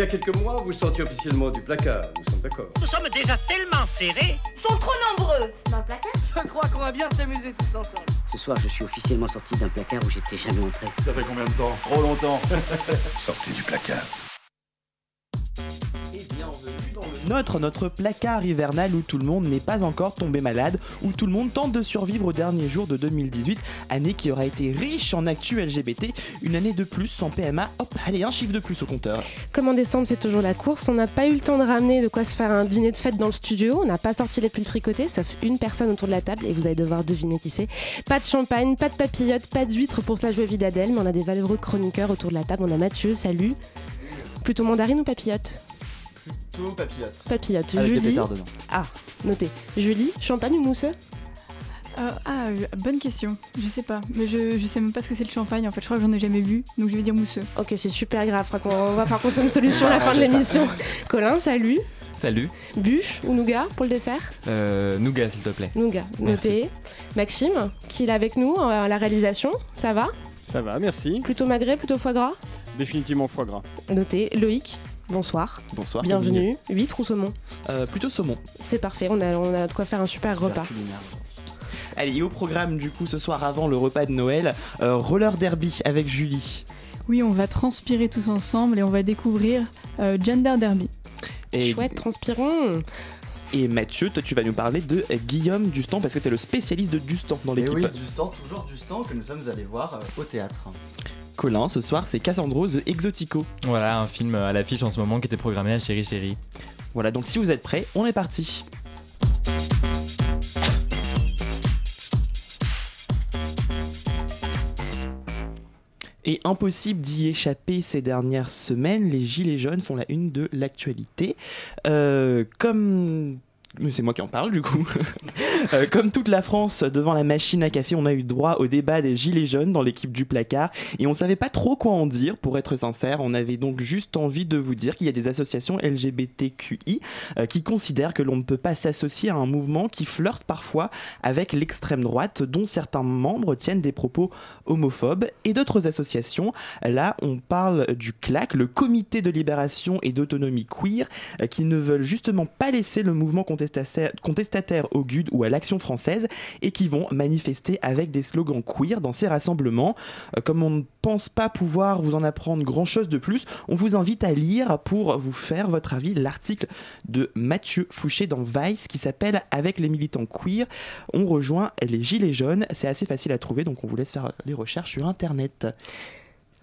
y a quelques mois, vous sortiez officiellement du placard. Nous sommes d'accord. Nous sommes déjà tellement serrés. Sont trop nombreux Dans le placard Je crois qu'on va bien s'amuser tous ensemble. Ce soir, je suis officiellement sorti d'un placard où j'étais jamais entré. Ça fait combien de temps? Trop longtemps. Sortez du placard. Le notre, placard hivernal où tout le monde n'est pas encore tombé malade, où tout le monde tente de survivre aux derniers jours de 2018, année qui aura été riche en actu LGBT, une année de plus sans PMA, hop, allez, un chiffre de plus au compteur. Comme en décembre, c'est toujours la course, on n'a pas eu le temps de ramener de quoi se faire un dîner de fête dans le studio, on n'a pas sorti les pulls tricotés, sauf une personne autour de la table, et vous allez devoir deviner qui c'est. Pas de champagne, pas de papillotes, pas d'huîtres pour sa joie vie d'Adèle, mais on a des valeureux chroniqueurs autour de la table, on a Mathieu, salut. Plutôt mandarine ou papillote Plutôt papillote. Papillote. Avec Julie. dedans. Ah, noté. Julie, champagne ou mousseux Euh, ah, euh, bonne question. Je sais pas. Mais je, je sais même pas ce que c'est le champagne. En fait, je crois que j'en ai jamais bu. Donc je vais dire mousseux. Ok, c'est super grave. On va falloir qu'on trouve une solution à la fin de l'émission. Colin, salut. Salut. Bûche ou nougat pour le dessert Euh, nougat, s'il te plaît. Nougat, noté. Maxime, qui est avec nous euh, à la réalisation, ça va? Ça va, merci. Plutôt magret, plutôt foie gras? Définitivement foie gras. Noté. Loïc, bonsoir. Bonsoir. Bienvenue. Huître ou saumon Euh, plutôt saumon. C'est parfait, on a, on a de quoi faire un super repas. Allez, et au programme du coup ce soir avant le repas de Noël, euh, roller derby avec Julie. Oui, on va transpirer tous ensemble et on va découvrir euh, Gender Derby. Et, Chouette, transpirons. Et Mathieu, toi tu vas nous parler de Guillaume Dustan parce que tu es le spécialiste de Dustan dans Et l'équipe. oui, du stand, toujours du stand que nous sommes allés voir euh, au théâtre. Colin, ce soir c'est Cassandro The Exotico. Voilà, un film à l'affiche en ce moment qui était programmé à Chéri Chéri. Voilà, donc si vous êtes prêts, on est parti. Et impossible d'y échapper ces dernières semaines, les Gilets jaunes font la une de l'actualité. Euh, comme... C'est moi qui en parle du coup. Euh, comme toute la France devant la machine à café, on a eu droit au débat des Gilets jaunes dans l'équipe du placard et on savait pas trop quoi en dire pour être sincère. On avait donc juste envie de vous dire qu'il y a des associations LGBTQI euh, qui considèrent que l'on ne peut pas s'associer à un mouvement qui flirte parfois avec l'extrême droite, dont certains membres tiennent des propos homophobes, et d'autres associations. Là, on parle du CLAC, le Comité de libération et d'autonomie queer, euh, qui ne veulent justement pas laisser le mouvement contestataire, contestataire au GUD ou à l'Action française, et qui vont manifester avec des slogans queer dans ces rassemblements. Euh, Comme on ne pense pas pouvoir vous en apprendre grand-chose de plus, on vous invite à lire pour vous faire votre avis l'article de Mathieu Fouché dans Vice qui s'appelle Avec les militants queer, on rejoint les gilets jaunes. C'est assez facile à trouver, donc on vous laisse faire les recherches sur Internet.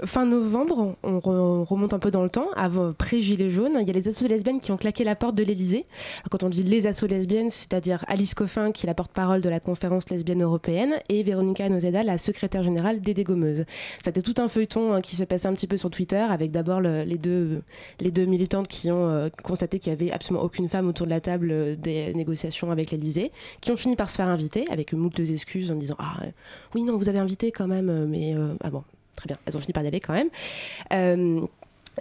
Fin novembre, on, re- on remonte un peu dans le temps, avant pré-gilet jaune, il y a les assos lesbiennes qui ont claqué la porte de l'Elysée. Quand on dit les assos lesbiennes, c'est-à-dire Alice Coffin, qui est la porte-parole de la conférence lesbienne européenne, et Véronica Nozeda, la secrétaire générale des Dégommeuses. C'était tout un feuilleton hein, qui s'est passé un petit peu sur Twitter, avec d'abord le- les, deux, militantes qui ont euh, constaté qu'il n'y avait absolument aucune femme autour de la table euh, des négociations avec l'Elysée, qui ont fini par se faire inviter, avec moult excuses en disant Ah, oui, non, vous avez invité quand même, euh, mais ah bon, très bien, elles ont fini par y aller quand même.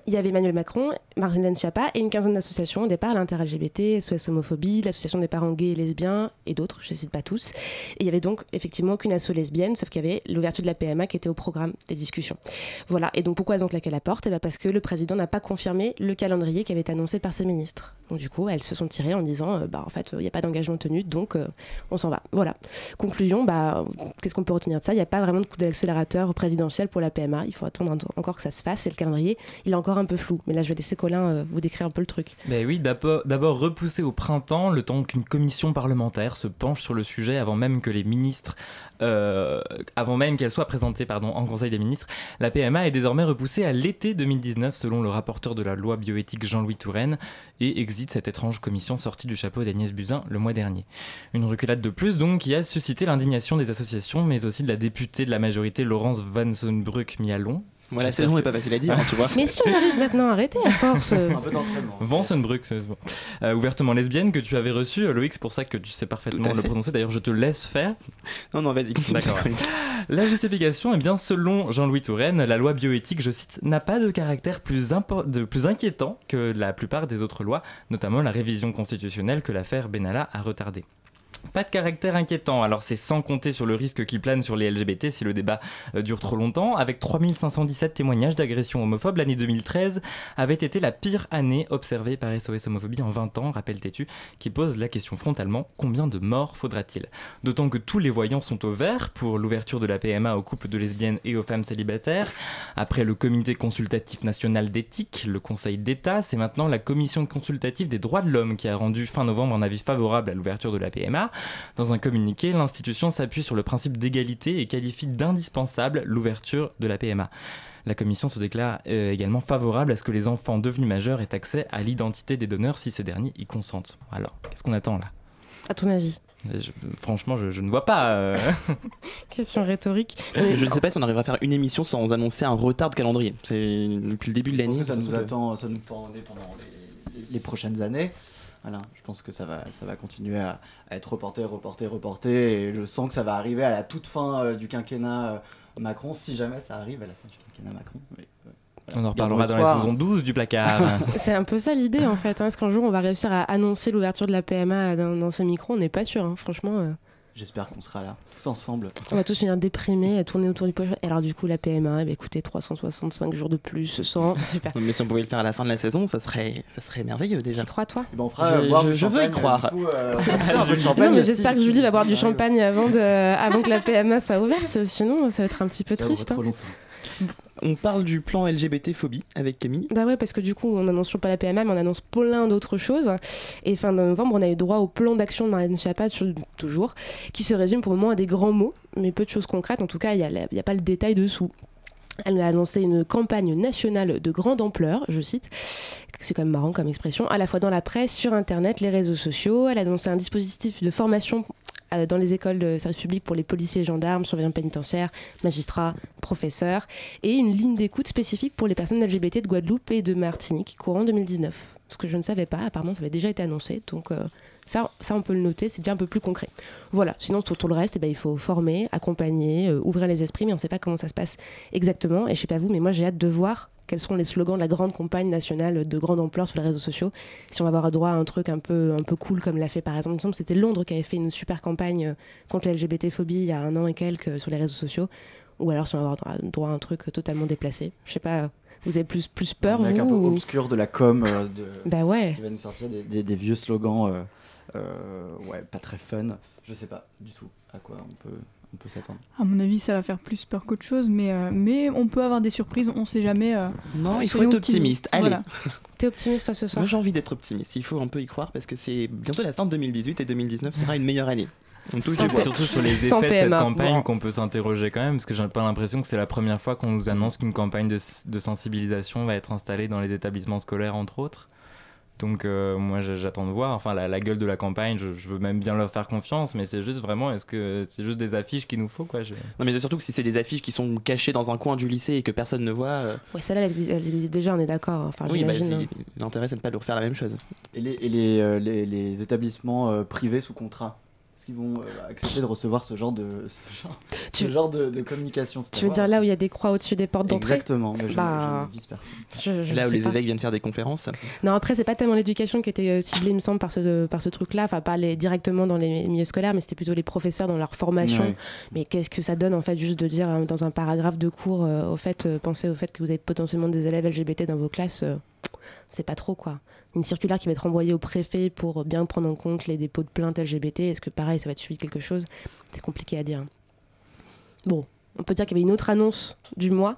Il y avait Emmanuel Macron, Marlène Schiappa et une quinzaine d'associations au départ, l'inter-LGBT, SOS Homophobie, l'association des parents gays et lesbiens et d'autres, je ne cite pas tous. Et il y avait donc effectivement aucune asso lesbienne, sauf qu'il y avait l'ouverture de la PMA qui était au programme des discussions. Voilà, et donc pourquoi elles ont claqué la porte? Eh ben Parce que le président n'a pas confirmé le calendrier qui avait été annoncé par ses ministres. Donc du coup, elles se sont tirées en disant, euh, bah en fait, il n'y a pas d'engagement tenu, donc euh, on s'en va. Voilà. Conclusion, bah, qu'est-ce qu'on peut retenir de ça? Il n'y a pas vraiment de coup d'accélérateur présidentiel pour la PMA. Il faut attendre encore que ça se fasse. Et le calendrier, il est encore un peu flou. Mais là, je vais laisser Colin euh, vous décrire un peu le truc. Ben oui, d'abord repoussé au printemps, le temps qu'une commission parlementaire se penche sur le sujet avant même que les ministres, euh, avant même qu'elle soit présentée pardon, en Conseil des ministres. La PMA est désormais repoussée à l'été 2019 selon le rapporteur de la loi bioéthique Jean-Louis Touraine et exit cette étrange commission sortie du chapeau d'Agnès Buzyn le mois dernier. Une reculade de plus donc qui a suscité l'indignation des associations mais aussi de la députée de la majorité Laurence Van Sonbruck-Mialon. Voilà, c'est long et pas facile à dire, hein, tu vois. Mais si on arrive maintenant à arrêter à force. euh, Vansenbruck, c'est bon. Euh, ouvertement lesbienne que tu avais reçu, euh, Loïc, c'est pour ça que tu sais parfaitement le prononcer. D'ailleurs, je te laisse faire. Non, non, vas-y, continue. D'accord. ouais. La justification, eh bien, selon Jean-Louis Touraine, la loi bioéthique, je cite, n'a pas de caractère plus, de, plus inquiétant que la plupart des autres lois, notamment la révision constitutionnelle que l'affaire Benalla a retardée. Pas de caractère inquiétant, alors c'est sans compter sur le risque qui plane sur les LGBT si le débat euh, dure trop longtemps. Avec 3517 témoignages d'agressions homophobes, l'année 2013 avait été la pire année observée par SOS Homophobie en 20 ans, rappelle Tétu, qui pose la question frontalement combien de morts faudra-t-il? D'autant que tous les voyants sont au vert pour l'ouverture de la PMA aux couples de lesbiennes et aux femmes célibataires. Après le Comité consultatif national d'éthique, le Conseil d'État, c'est maintenant la Commission consultative des droits de l'homme qui a rendu fin novembre un avis favorable à l'ouverture de la PMA. Dans un communiqué, l'institution s'appuie sur le principe d'égalité et qualifie d'indispensable l'ouverture de la PMA. La commission se déclare euh, également favorable à ce que les enfants devenus majeurs aient accès à l'identité des donneurs si ces derniers y consentent. Alors, qu'est-ce qu'on attend là? À ton avis? Je, franchement, je, je, ne vois pas. Euh... Question rhétorique. je ne sais pas si on arrivera à faire une émission sans annoncer un retard de calendrier. C'est depuis le début de l'année. Ça nous attend, ça nous pendant les, les, les prochaines années. Voilà, je pense que ça va, ça va continuer à, à, être reporté, reporté, reporté. Et je sens que ça va arriver à la toute fin euh, du quinquennat euh, Macron, si jamais ça arrive à la fin du quinquennat Macron. Mais, euh, voilà. On en reparlera dans la saison 12 du placard. C'est un peu ça l'idée en fait. Hein, Est-ce qu'un jour on va réussir à annoncer l'ouverture de la PMA dans, dans ces micros On n'est pas sûr, hein, franchement. Euh. J'espère qu'on sera là, tous ensemble. On va tous venir déprimés, tourner autour du poche. Et alors, du coup, la PMA, eh bien, écoutez, 365 jours de plus, 100, super. Mais si on pouvait le faire à la fin de la saison, ça serait, ça serait merveilleux déjà. Tu crois, toi? Eh ben, on fera Je- boire je- du je veux y champagne, croire. euh, j'espère que Julie va boire du champagne avant, de, avant que la PMA soit ouverte, sinon ça va être un petit peu Ça triste. trop hein. longtemps. On parle du plan LGBT phobie avec Camille. Bah ouais, parce que du coup, on annonce toujours pas la PMA, mais on annonce plein d'autres choses. Et fin novembre, on a eu droit au plan d'action de Marianne Schiappa, toujours, qui se résume pour le moment à des grands mots, mais peu de choses concrètes. En tout cas, il n'y a, pas le détail dessous. Elle a annoncé une campagne nationale de grande ampleur, je cite. C'est quand même marrant comme expression, à la fois dans la presse, sur Internet, les réseaux sociaux. Elle a annoncé un dispositif de formation dans les écoles de service public pour les policiers gendarmes, surveillants pénitentiaires, magistrats, professeurs, et une ligne d'écoute spécifique pour les personnes LGBT de Guadeloupe et de Martinique, courant 2019. Ce que je ne savais pas, apparemment ça avait déjà été annoncé, donc euh, ça, ça on peut le noter, c'est déjà un peu plus concret. Voilà, sinon sur tout le reste, eh ben, il faut former, accompagner, euh, ouvrir les esprits, mais on ne sait pas comment ça se passe exactement, et je sais pas vous, mais moi j'ai hâte de voir quels sont les slogans de la grande campagne nationale de grande ampleur sur les réseaux sociaux. Si on va avoir droit à un truc un peu, un peu cool comme l'a fait par exemple, il me semble que c'était Londres qui avait fait une super campagne euh, contre la LGBT-phobie il y a un an et quelques euh, sur les réseaux sociaux, ou alors si on va avoir droit- droit à un truc totalement déplacé. Je sais pas, vous avez plus, plus peur vous un peu ou- obscur de la com, euh, de, Bah ouais. qui va nous sortir des, des- des vieux slogans, euh, euh, ouais, pas très fun. Je sais pas du tout à quoi on peut, on peut s'attendre. À mon avis, ça va faire plus peur qu'autre chose, mais, euh, mais on peut avoir des surprises, on sait jamais. euh, Non, il faut être optimiste. Allez. Voilà. T'es optimiste toi ce soir Moi j'ai envie d'être optimiste. Il faut un peu y croire parce que c'est bientôt la fin de 2018 et 2019 sera une meilleure année. Bois. surtout sur les effets de cette campagne qu'on peut s'interroger quand même, parce que j'ai pas l'impression que c'est la première fois qu'on nous annonce qu'une campagne de, de sensibilisation va être installée dans les établissements scolaires, entre autres. Donc euh, moi j'attends de voir, enfin la, la gueule de la campagne, je, je veux même bien leur faire confiance, mais c'est juste vraiment, est-ce que c'est juste des affiches qu'il nous faut quoi je- Non mais c'est surtout que si c'est des affiches qui sont cachées dans un coin du lycée et que personne ne voit, euh, Ouais, celle-là, elle, elle existe déjà, on est d'accord. Enfin, oui, bah, j'imagine. c'est- l'intérêt c'est de pas leur faire la même chose. Et les, et les, euh, les, les établissements euh, privés sous contrat Qu'ils vont euh, accepter de recevoir ce genre de, ce genre, Tu- ce genre de, de communication Tu veux dire là où il y a des croix au-dessus des portes d'entrée? Exactement, mais je, Bah, je ne vise personne. je- je Là où les pas. évêques viennent faire des conférences. Non, après, c'est pas tellement l'éducation qui était euh, ciblée, il me semble, par ce, par ce truc-là. Enfin, pas les, directement dans les milieux scolaires, mais c'était plutôt les professeurs dans leur formation. Ouais. Mais qu'est-ce que ça donne, en fait, juste de dire euh, dans un paragraphe de cours, euh, au fait, euh, pensez au fait que vous avez potentiellement des élèves LGBT dans vos classes euh, c'est pas trop, quoi. Une circulaire qui va être envoyée au préfet pour bien prendre en compte les dépôts de plaintes LGBT. Est-ce que, pareil, ça va être suivi de quelque chose? C'est compliqué à dire. Bon, on peut dire qu'il y avait une autre annonce du mois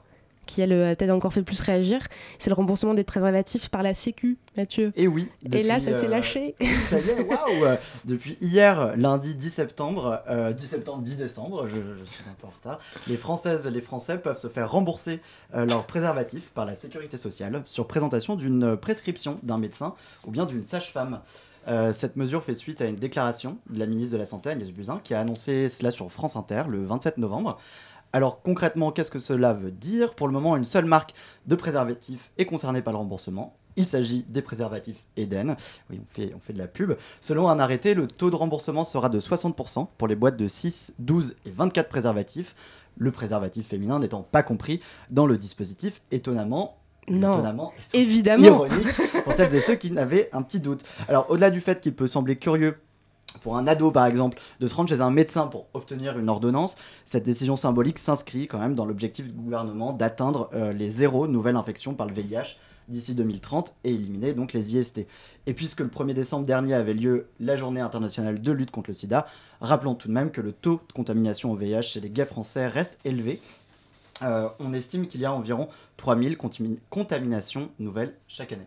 qui, elle, a peut-être encore fait plus réagir. C'est le remboursement des préservatifs par la Sécu, Mathieu. Et oui. Et là, ça s'est euh, lâché. Ça y est, waouh euh, Depuis hier, lundi 10 septembre, euh, 10 septembre, 10 décembre, je, je suis un peu en retard, les Françaises et les Français peuvent se faire rembourser euh, leurs préservatifs par la Sécurité sociale sur présentation d'une prescription d'un médecin ou bien d'une sage-femme. Euh, cette mesure fait suite à une déclaration de la ministre de la Santé, Agnès Buzyn, qui a annoncé cela sur France Inter le 27 novembre. Alors concrètement, qu'est-ce que cela veut dire? Pour le moment, une seule marque de préservatifs est concernée par le remboursement. Il s'agit des préservatifs Eden. Oui, on fait, on fait de la pub. Selon un arrêté, le taux de remboursement sera de 60% pour les boîtes de 6, 12 et 24 préservatifs. Le préservatif féminin n'étant pas compris dans le dispositif, étonnamment. Non. étonnamment Évidemment. ironique pour celles et ceux qui n'avaient un petit doute. Alors, au-delà du fait qu'il peut sembler curieux Pour un ado, par exemple, de se rendre chez un médecin pour obtenir une ordonnance, cette décision symbolique s'inscrit quand même dans l'objectif du gouvernement d'atteindre euh, les zéro nouvelles infections par le VIH d'ici 2030 et éliminer donc les IST. Et puisque le 1er décembre dernier avait lieu la journée internationale de lutte contre le sida, rappelons tout de même que le taux de contamination au VIH chez les gays français reste élevé. Euh, on estime qu'il y a environ 3000 contami- contaminations nouvelles chaque année.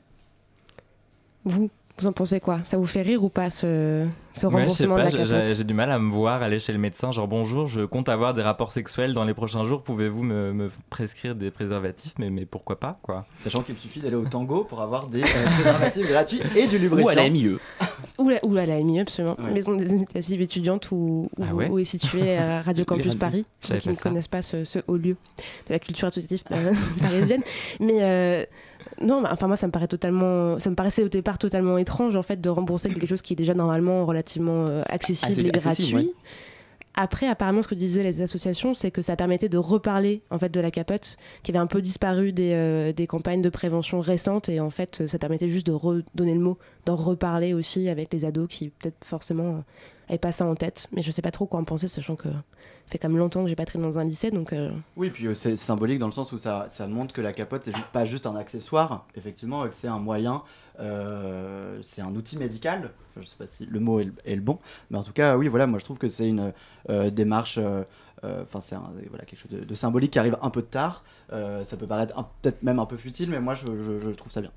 Vous, vous en pensez quoi? Ça vous fait rire ou pas ce, ce Ouais, je sais remboursement pas, de j'ai- la j'ai du mal à me voir aller chez le médecin, genre bonjour, je compte avoir des rapports sexuels dans les prochains jours, pouvez-vous me, me prescrire des préservatifs? Mais, mais pourquoi pas quoi? Sachant qu'il me suffit d'aller au tango pour avoir des euh, préservatifs gratuits et du lubrifiant. Ou à la MIE. Ou la, ou à la MIE, absolument. Ouais. Maison des initiatives étudiantes où, où, Ah ouais? où est situé euh, Radio Campus. Paris, pour ceux qui ne ça. connaissent pas ce, ce haut lieu de la culture associative euh, parisienne. Mais euh, non, enfin moi ça me paraît totalement, ça me paraissait au départ totalement étrange en fait de rembourser quelque chose qui est déjà normalement relativement euh, accessible Assez et accessible, gratuit. ouais. Après, apparemment, ce que disaient les associations, c'est que ça permettait de reparler en fait de la capote, qui avait un peu disparu des, euh, des campagnes de prévention récentes, et en fait, ça permettait juste de redonner le mot, d'en reparler aussi avec les ados qui peut-être forcément avaient pas ça en tête. Mais je sais pas trop quoi en penser, sachant que ça fait quand même longtemps que j'ai pas traîné dans un lycée, donc euh, Oui, puis euh, c'est symbolique dans le sens où ça, ça montre que la capote, c'est pas juste un accessoire, effectivement, que c'est un moyen, euh, c'est un outil médical. Enfin, je sais pas si le mot est le, bon, mais en tout cas, oui, voilà, moi je trouve que c'est une démarche, enfin, c'est voilà, quelque chose de, symbolique qui arrive un peu tard. Ça peut paraître peut-être même un peu futile, mais moi je trouve ça bien.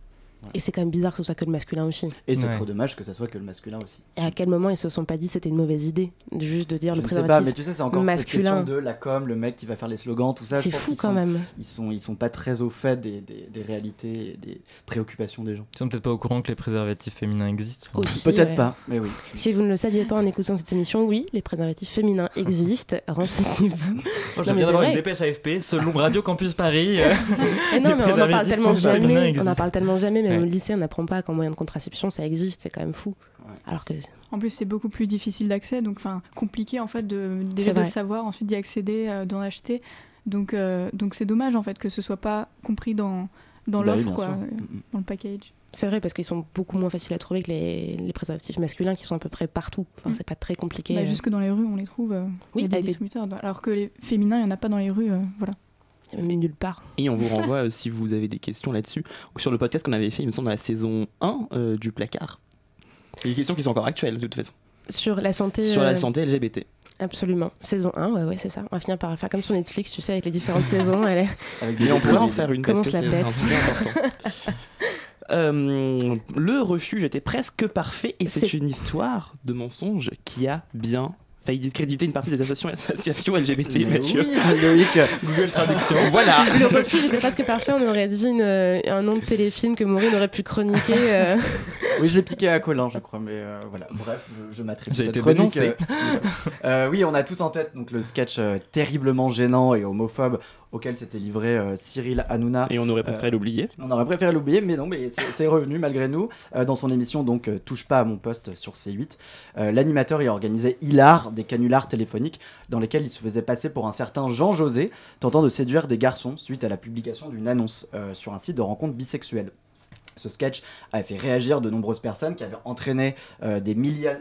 Et c'est quand même bizarre que ce soit que le masculin aussi. Et c'est Ouais. trop dommage que ça soit que le masculin aussi. Et à quel moment ils se sont pas dit c'était une mauvaise idée, de juste de dire Je le ne sais pas, préservatif mais tu sais, c'est encore masculin. cette question de la com, le mec qui va faire les slogans, tout ça. C'est fou quand sont- même. Ils sont, ils sont pas très au fait des, des, des réalités et des préoccupations des gens. Ils sont peut-être pas au courant que les préservatifs féminins existent. Peut-être ouais. pas, mais oui. Si vous ne le saviez pas en écoutant cette émission, oui, les préservatifs féminins existent. Renseignez-vous. Oh, je viens d'avoir une dépêche AFP selon Radio Campus Paris. euh, Mais non, mais on en parle tellement jamais. On en parle tellement jamais. Ouais. au lycée, on n'apprend pas qu'en moyen de contraception, ça existe. C'est quand même fou. Ouais. Alors que En plus, c'est beaucoup plus difficile d'accès, donc enfin compliqué en fait de déjà de le savoir, ensuite d'y accéder, euh, d'en acheter. Donc euh, donc c'est dommage en fait que ce soit pas compris dans dans Bah l'offre quoi, euh, Mm, mm. dans le package. c'est vrai parce qu'ils sont beaucoup moins faciles à trouver que les, les préservatifs masculins qui sont à peu près partout. Enfin, Mm. c'est pas très compliqué. Bah, jusque dans les rues, on les trouve. euh, Oui, il y a des avec des- distributeurs. Alors que les féminins, il y en a pas dans les rues. euh, voilà. Même nulle part. Et on vous renvoie, euh, si vous avez des questions là-dessus, sur le podcast qu'on avait fait, il me semble, dans la saison 1 euh, du placard. Il y a des questions qui sont encore actuelles, de toute façon. Sur la santé. Sur euh, la santé LGBT. Absolument. Saison 1, ouais, ouais, c'est ça. On va finir par faire comme sur Netflix, tu sais, avec les différentes saisons. Elle est... Avec des Mais on pourrait en faire une Comment parce que c'est un sujet important. Euh, le refuge était presque parfait et c'est C'est- une histoire de mensonge qui a bien failli discréditer une partie des associations, associations LGBT, Mais Mathieu. oui, Loïc. Google Traduction. voilà. Le refuge était presque parfait. On aurait dit une, euh, un nom de téléfilm que Maureen aurait pu chroniquer. euh. Oui, je l'ai piqué à Colin, je crois, mais euh, voilà. Bref, je, je m'attribue cette chronique. dénoncé. euh, euh, oui, on a tous en tête donc le sketch euh, terriblement gênant et homophobe auquel s'était livré euh, Cyril Hanouna. Et on aurait préféré l'oublier. On aurait préféré l'oublier, mais non, mais c'est- revenu malgré nous euh, dans son émission donc euh, Touche pas à mon poste sur C8. Euh, L'animateur y organisait hilar des canulars téléphoniques dans lesquels il se faisait passer pour un certain Jean José tentant de séduire des garçons suite à la publication d'une annonce euh, sur un site de rencontres bisexuelles. Ce sketch avait fait réagir de nombreuses personnes qui avaient entraîné euh, des, milliers,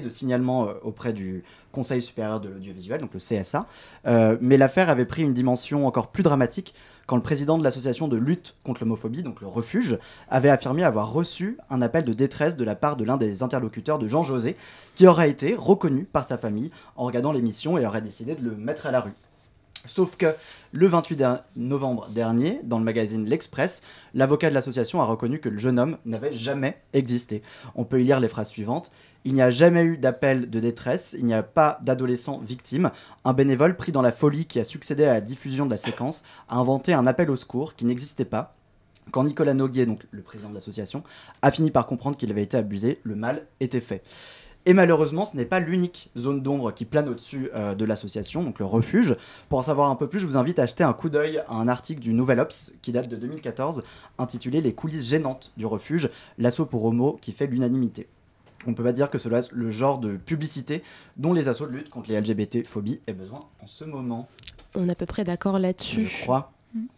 de signalements euh, auprès du Conseil supérieur de l'audiovisuel, donc le CSA. Euh, mais l'affaire avait pris une dimension encore plus dramatique quand le président de l'association de lutte contre l'homophobie, donc le Refuge, avait affirmé avoir reçu un appel de détresse de la part de l'un des interlocuteurs de Jean José, qui aurait été reconnu par sa famille en regardant l'émission et aurait décidé de le mettre à la rue. Sauf que le 28 der- novembre dernier, dans le magazine L'Express, l'avocat de l'association a reconnu que le jeune homme n'avait jamais existé. On peut y lire les phrases suivantes. Il n'y a jamais eu d'appel de détresse, il n'y a pas d'adolescent victime. Un bénévole pris dans la folie qui a succédé à la diffusion de la séquence a inventé un appel au secours qui n'existait pas. Quand Nicolas Noguier, donc le président de l'association, a fini par comprendre qu'il avait été abusé, le mal était fait. Et malheureusement, ce n'est pas l'unique zone d'ombre qui plane au-dessus euh, de l'association, donc le refuge. Pour en savoir un peu plus, je vous invite à jeter un coup d'œil à un article du Nouvel Ops qui date de 2014, intitulé Les coulisses gênantes du refuge, l'assaut pour homo qui fait l'unanimité. On peut pas dire que cela est le genre de publicité dont les assauts de lutte contre les LGBT-phobies aient besoin en ce moment, On est à peu près d'accord là-dessus. je crois.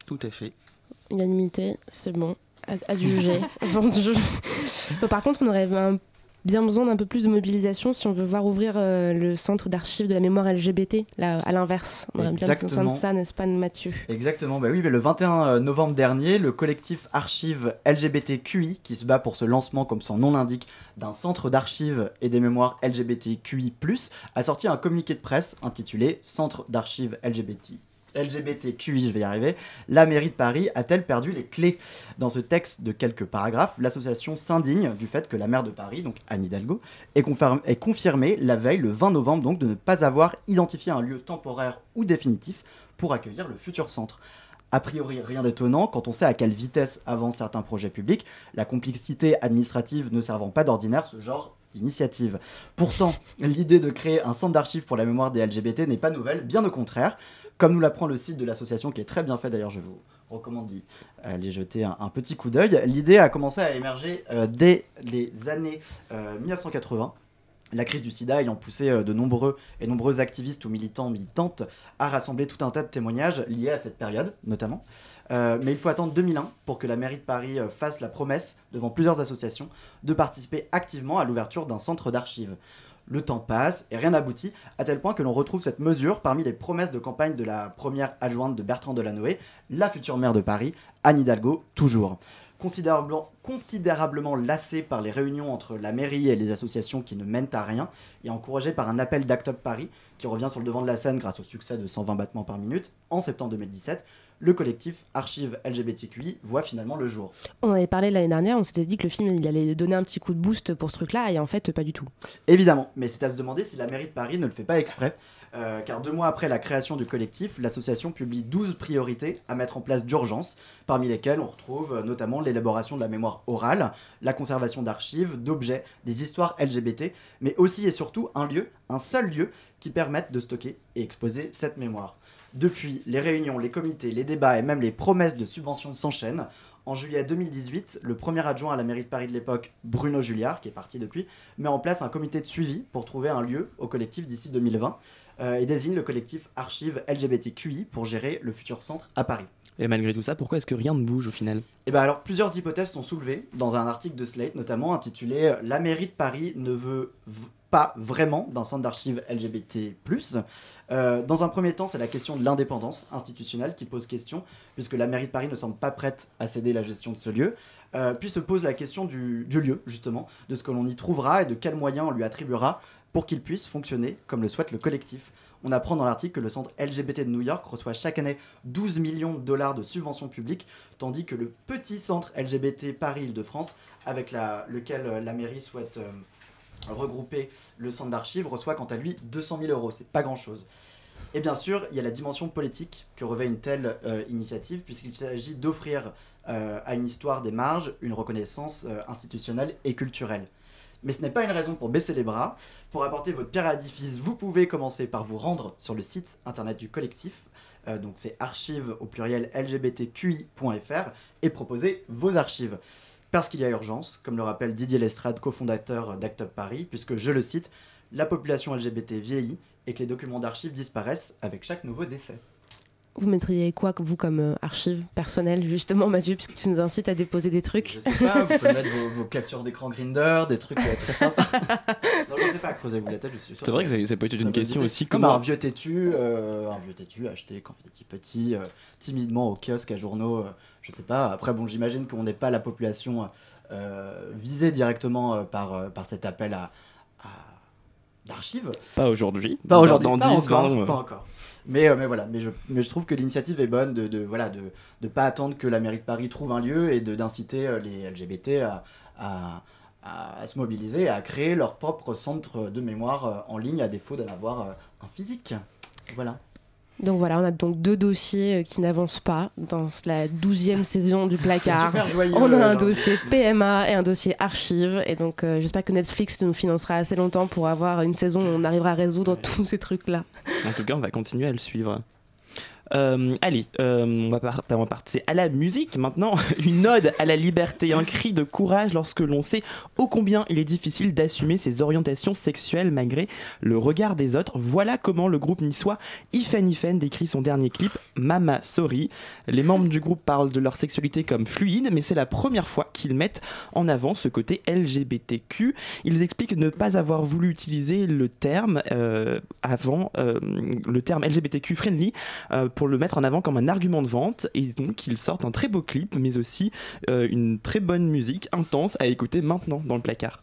Tout à fait. Unanimité, c'est bon. À, à juger. Vendu. Par contre, on aurait un bien besoin d'un peu plus de mobilisation si on veut voir ouvrir euh, le centre d'archives de la mémoire LGBT, là, à l'inverse. On aurait bien besoin de ça, n'est-ce pas, Mathieu? Exactement, bah oui, mais le 21 novembre dernier, le collectif Archives LGBTQI, qui se bat pour ce lancement, comme son nom l'indique, d'un centre d'archives et des mémoires LGBTQI, a sorti un communiqué de presse intitulé Centre d'archives LGBT. LGBTQI, je vais y arriver, la mairie de Paris a-t-elle perdu les clés? Dans ce texte de quelques paragraphes, l'association s'indigne du fait que la maire de Paris, donc Anne Hidalgo, ait, confirm- ait confirmé la veille, le 20 novembre, donc, de ne pas avoir identifié un lieu temporaire ou définitif pour accueillir le futur centre. A priori, rien d'étonnant quand on sait à quelle vitesse avancent certains projets publics, la complexité administrative ne servant pas d'ordinaire ce genre d'initiative. Pourtant, l'idée de créer un centre d'archives pour la mémoire des LGBT n'est pas nouvelle, bien au contraire. Comme nous l'apprend le site de l'association, qui est très bien fait d'ailleurs, je vous recommande d'y aller jeter un, petit coup d'œil. L'idée a commencé à émerger euh, dès les années euh, 1980. La crise du sida ayant poussé euh, de nombreux et nombreux activistes ou militants, militantes à rassembler tout un tas de témoignages liés à cette période, notamment. Euh, mais il faut attendre 2001 pour que la mairie de Paris euh, fasse la promesse, devant plusieurs associations, de participer activement à l'ouverture d'un centre d'archives. Le temps passe et rien n'aboutit, à tel point que l'on retrouve cette mesure parmi les promesses de campagne de la première adjointe de Bertrand Delanoë, la future maire de Paris, Anne Hidalgo, toujours. Considérablement, lassée par les réunions entre la mairie et les associations qui ne mènent à rien, et encouragée par un appel d'Act Up Paris, qui revient sur le devant de la scène grâce au succès de 120 battements par minute, en septembre 2017, le collectif Archives LGBTQI voit finalement le jour. On avait parlé l'année dernière, on s'était dit que le film il allait donner un petit coup de boost pour ce truc-là, et en fait, pas du tout. Évidemment, mais c'est à se demander si la mairie de Paris ne le fait pas exprès, euh, car deux mois après la création du collectif, l'association publie 12 priorités à mettre en place d'urgence, parmi lesquelles on retrouve euh, notamment l'élaboration de la mémoire orale, la conservation d'archives, d'objets, des histoires LGBT, mais aussi et surtout un lieu, un seul lieu, qui permette de stocker et exposer cette mémoire. Depuis, les réunions, les comités, les débats et même les promesses de subventions s'enchaînent. En juillet 2018, le premier adjoint à la mairie de Paris de l'époque, Bruno Julliard, qui est parti depuis, met en place un comité de suivi pour trouver un lieu au collectif d'ici 2020 euh, et désigne le collectif Archives LGBTQI pour gérer le futur centre à Paris. Et malgré tout ça, pourquoi est-ce que rien ne bouge au final? Et ben alors plusieurs hypothèses sont soulevées dans un article de Slate notamment intitulé euh, La mairie de Paris ne veut pas vraiment d'un centre d'archives LGBT+. Euh, dans un premier temps, c'est la question de l'indépendance institutionnelle qui pose question, puisque la mairie de Paris ne semble pas prête à céder la gestion de ce lieu. Euh, puis se pose la question du, lieu, justement, de ce que l'on y trouvera et de quels moyens on lui attribuera pour qu'il puisse fonctionner comme le souhaite le collectif. On apprend dans l'article que le centre LGBT de New York reçoit chaque année 12 millions de dollars de subventions publiques, tandis que le petit centre LGBT Paris-Île-de-France, avec lequel euh, la mairie souhaite regrouper le centre d'archives, reçoit quant à lui 200 000 euros. C'est pas grand-chose. Et bien sûr, il y a la dimension politique que revêt une telle euh, initiative, puisqu'il s'agit d'offrir euh, à une histoire des marges une reconnaissance euh, institutionnelle et culturelle. Mais ce n'est pas une raison pour baisser les bras. Pour apporter votre pierre à l'édifice, vous pouvez commencer par vous rendre sur le site internet du collectif. Donc c'est archives au pluriel lgbtqi.fr et proposer vos archives. Parce qu'il y a urgence, comme le rappelle Didier Lestrade, cofondateur d'Act Up Paris, puisque, je le cite, la population LGBT vieillit et que les documents d'archives disparaissent avec chaque nouveau décès. Vous mettriez quoi, vous, comme euh, archive personnelle, justement, Mathieu, puisque tu nous incites à déposer des trucs Je sais pas, vous pouvez mettre vos, vos captures d'écran Grinder, des trucs euh, très sympas. non, je sais pas, creusez-vous la tête, je suis sûr. C'est vrai que ça- ça peut être une question aussi. Comme comment- un vieux têtu, euh, un vieux têtu acheté quand vous étiez petit, euh, timidement au kiosque à journaux, euh, je sais pas. Après, bon, j'imagine qu'on n'est pas la population euh, visée directement euh, par, euh, par cet appel à, à- d'archives. Pas aujourd'hui. Pas aujourd'hui, Dans pas 10, encore, 20, pas encore. Mais, euh, mais voilà, mais je, mais je trouve que l'initiative est bonne de, de voilà de, de pas attendre que la mairie de Paris trouve un lieu et d'inciter les LGBT à, à, à- à se mobiliser, à créer leur propre centre de mémoire en ligne à défaut d'en avoir un physique. Voilà. Donc voilà, on a donc deux dossiers euh, qui n'avancent pas dans la douzième saison du placard. super joyeux, on a un genre. dossier PMA et un dossier archive. Et donc euh, j'espère que Netflix nous financera assez longtemps pour avoir une saison où on arrivera à résoudre tous ces trucs-là. En tout cas, on va continuer à le suivre. Euh, allez, euh, on, va partir à la musique maintenant. Une ode à la liberté, un cri de courage lorsque l'on sait ô combien il est difficile d'assumer ses orientations sexuelles malgré le regard des autres. Voilà comment le groupe niçois Ifen décrit son dernier clip, Mama Sorry. Les membres du groupe parlent de leur sexualité comme fluide, mais c'est la première fois qu'ils mettent en avant ce côté LGBTQ. Ils expliquent ne pas avoir voulu utiliser le terme euh, avant, euh, le terme LGBTQ friendly. Euh, pour le mettre en avant comme un argument de vente. Et donc, ils sortent un très beau clip, mais aussi euh, une très bonne musique intense à écouter maintenant dans le placard.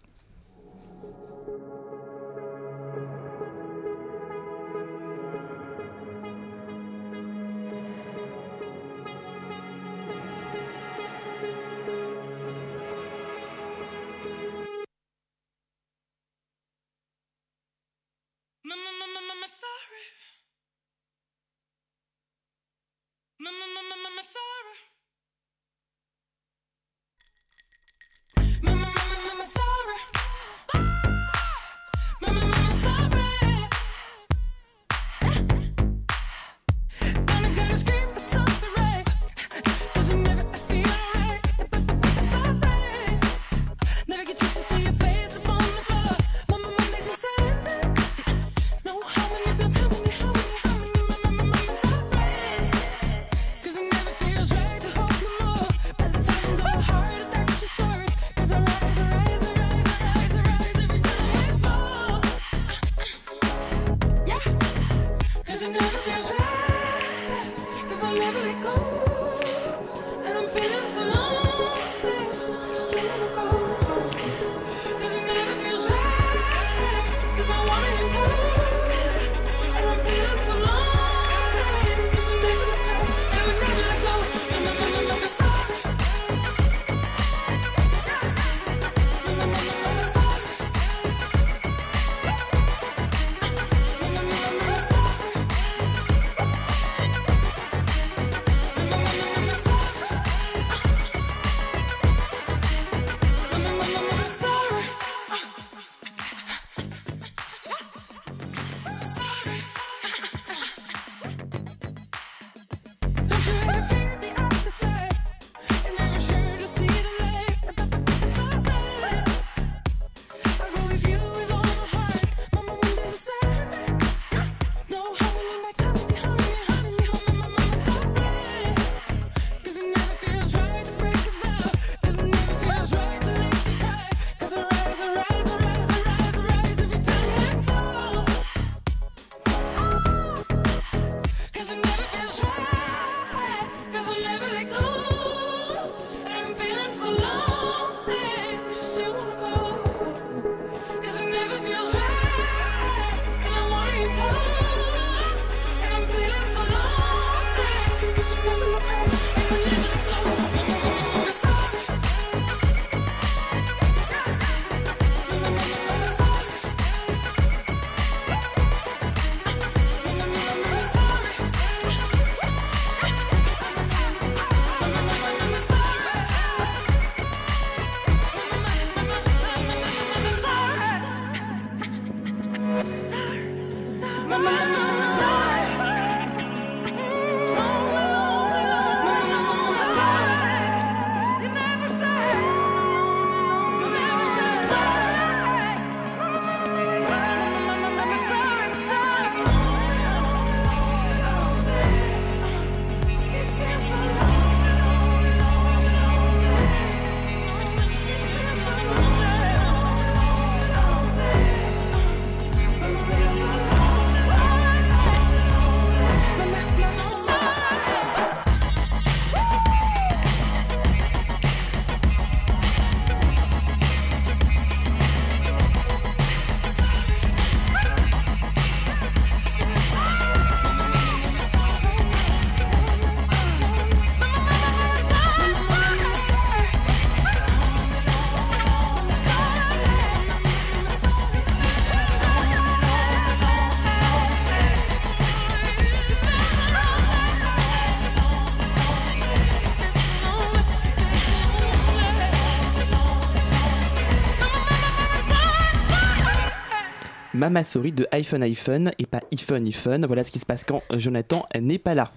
Mama Sorry de iPhone iPhone et pas iPhone iPhone. Voilà ce qui se passe quand Jonathan n'est pas là.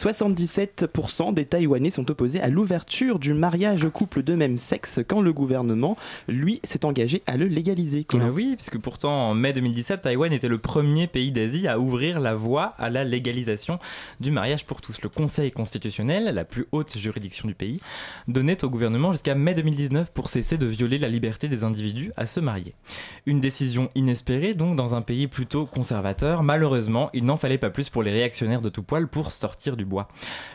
77% des Taïwanais sont opposés à l'ouverture du mariage aux couples de même sexe quand le gouvernement, lui, s'est engagé à le légaliser. Oui, puisque pourtant en mai 2017, Taïwan était le premier pays d'Asie à ouvrir la voie à la légalisation du mariage pour tous. Le Conseil constitutionnel, la plus haute juridiction du pays, donnait au gouvernement jusqu'à mai 2019 pour cesser de violer la liberté des individus à se marier. Une décision inespérée donc dans un pays plutôt conservateur. Malheureusement, il n'en fallait pas plus pour les réactionnaires de tout poil pour sortir du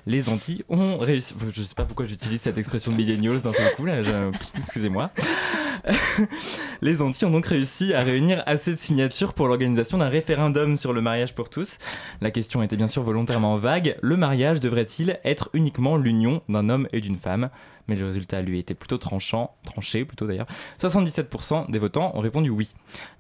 Les Antilles ont réussi. Je sais pas pourquoi j'utilise cette expression de millennials d'un seul coup là. Excusez-moi. Les Antilles ont donc réussi à réunir assez de signatures pour l'organisation d'un référendum sur le mariage pour tous. La question était bien sûr volontairement vague. Le mariage devrait-il être uniquement l'union d'un homme et d'une femme? Mais le résultat, lui, était plutôt tranchant, tranché plutôt d'ailleurs. 77% des votants ont répondu oui.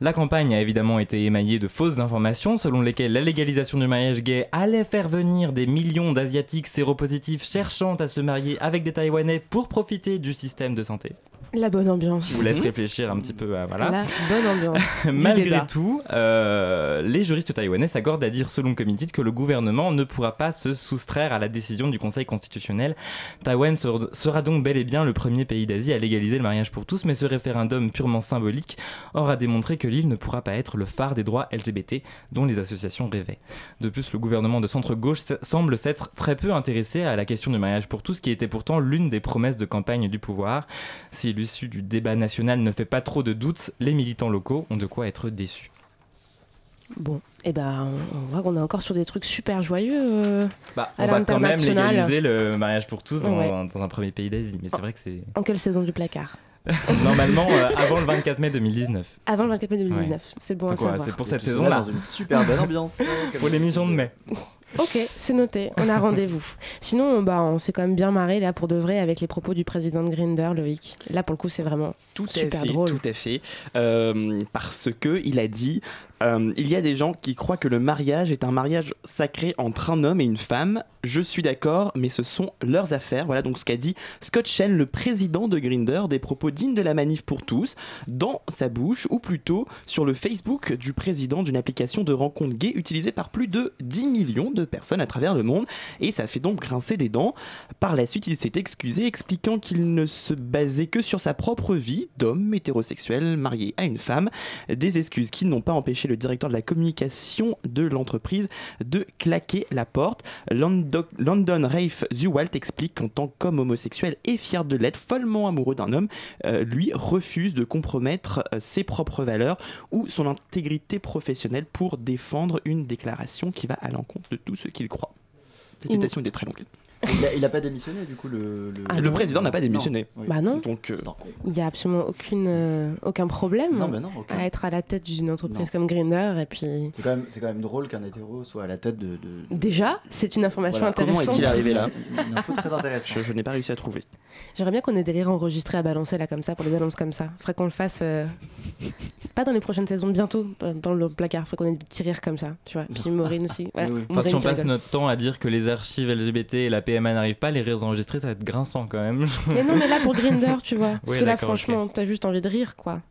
La campagne a évidemment été émaillée de fausses informations selon lesquelles la légalisation du mariage gay allait faire venir des millions d'Asiatiques séropositifs cherchant à se marier avec des Taïwanais pour profiter du système de santé. La bonne ambiance. Je vous laisse réfléchir un petit peu à voilà. La bonne ambiance. Malgré débat. tout, euh, les juristes taïwanais s'accordent à dire, selon Committee, que le gouvernement ne pourra pas se soustraire à la décision du Conseil constitutionnel. Taïwan ser- sera donc bel et bien le premier pays d'Asie à légaliser le mariage pour tous, mais ce référendum purement symbolique aura démontré que l'île ne pourra pas être le phare des droits LGBT dont les associations rêvaient. De plus, le gouvernement de centre-gauche semble s'être très peu intéressé à la question du mariage pour tous, qui était pourtant l'une des promesses de campagne du pouvoir. Si l'issue du débat national ne fait pas trop de doutes, les militants locaux ont de quoi être déçus. Bon, et ben, on on voit qu'on est encore sur des trucs super joyeux. euh, Bah, à on va quand même légaliser le mariage pour tous dans, Ouais. dans un premier pays d'Asie, mais c'est vrai que c'est En quelle saison du placard normalement euh, avant le 24 mai 2019. Avant le 24 mai 2019. Ouais. C'est bon à savoir. c'est pour Et cette saison-là. Dans une super bonne ambiance. Pour l'émission de mai. Ok, c'est noté, on a rendez-vous. Sinon, bah, on s'est quand même bien marré là pour de vrai avec les propos du président de Grinder, Loïc. Là, pour le coup, c'est vraiment Tout super à fait, drôle. tout à fait. Euh, parce que il a dit, euh, il y a des gens qui croient que le mariage est un mariage sacré entre un homme et une femme. Je suis d'accord, mais ce sont leurs affaires. Voilà donc ce qu'a dit Scott Shell, le président de Grinder, des propos dignes de la manif pour tous, dans sa bouche, ou plutôt sur le Facebook du président d'une application de rencontre gay utilisée par plus de 10 millions de personnes à travers le monde. Et ça fait donc grincer des dents. Par la suite, il s'est excusé, expliquant qu'il ne se basait que sur sa propre vie d'homme hétérosexuel marié à une femme. Des excuses qui n'ont pas empêché le directeur de la communication de l'entreprise de claquer la porte. London Rafe Zuwalt explique qu'en tant qu'homme homosexuel et fier de l'être, follement amoureux d'un homme, euh, lui refuse de compromettre euh, ses propres valeurs ou son intégrité professionnelle pour défendre une déclaration qui va à l'encontre de tout ce qu'il croit. Cette citation était très longue. Il a, il a pas démissionné du coup le. le- Ah le président n'a pas Non. démissionné. Oui. Bah non, Donc, euh, C'est un con. il n'y a absolument aucune, euh, aucun problème Non, bah non, ok. à être à la tête d'une entreprise Non. comme Grinder. Et puis, C'est quand, même- c'est quand même drôle qu'un hétéro soit à la tête de. déjà, c'est une information Voilà, comment intéressante. est-il arrivé là Une, une info très intéressante. je, je n'ai pas réussi à trouver. J'aimerais bien qu'on ait des rires enregistrés à balancer là comme ça pour des annonces comme ça. Faudrait qu'on le fasse. euh, Pas dans les prochaines saisons, bientôt euh, dans le placard. Faudrait qu'on ait des petits rires comme ça, tu vois. Puis Maureen aussi. Ouais, Oui, oui. Enfin, si on passe rigole. notre temps à dire que les archives LGBT et la PMA n'arrivent pas, les rires enregistrés, ça va être grinçant quand même. Mais non, mais là pour Grinder, tu vois. Parce Oui, que là, franchement, t'as juste envie de rire, quoi.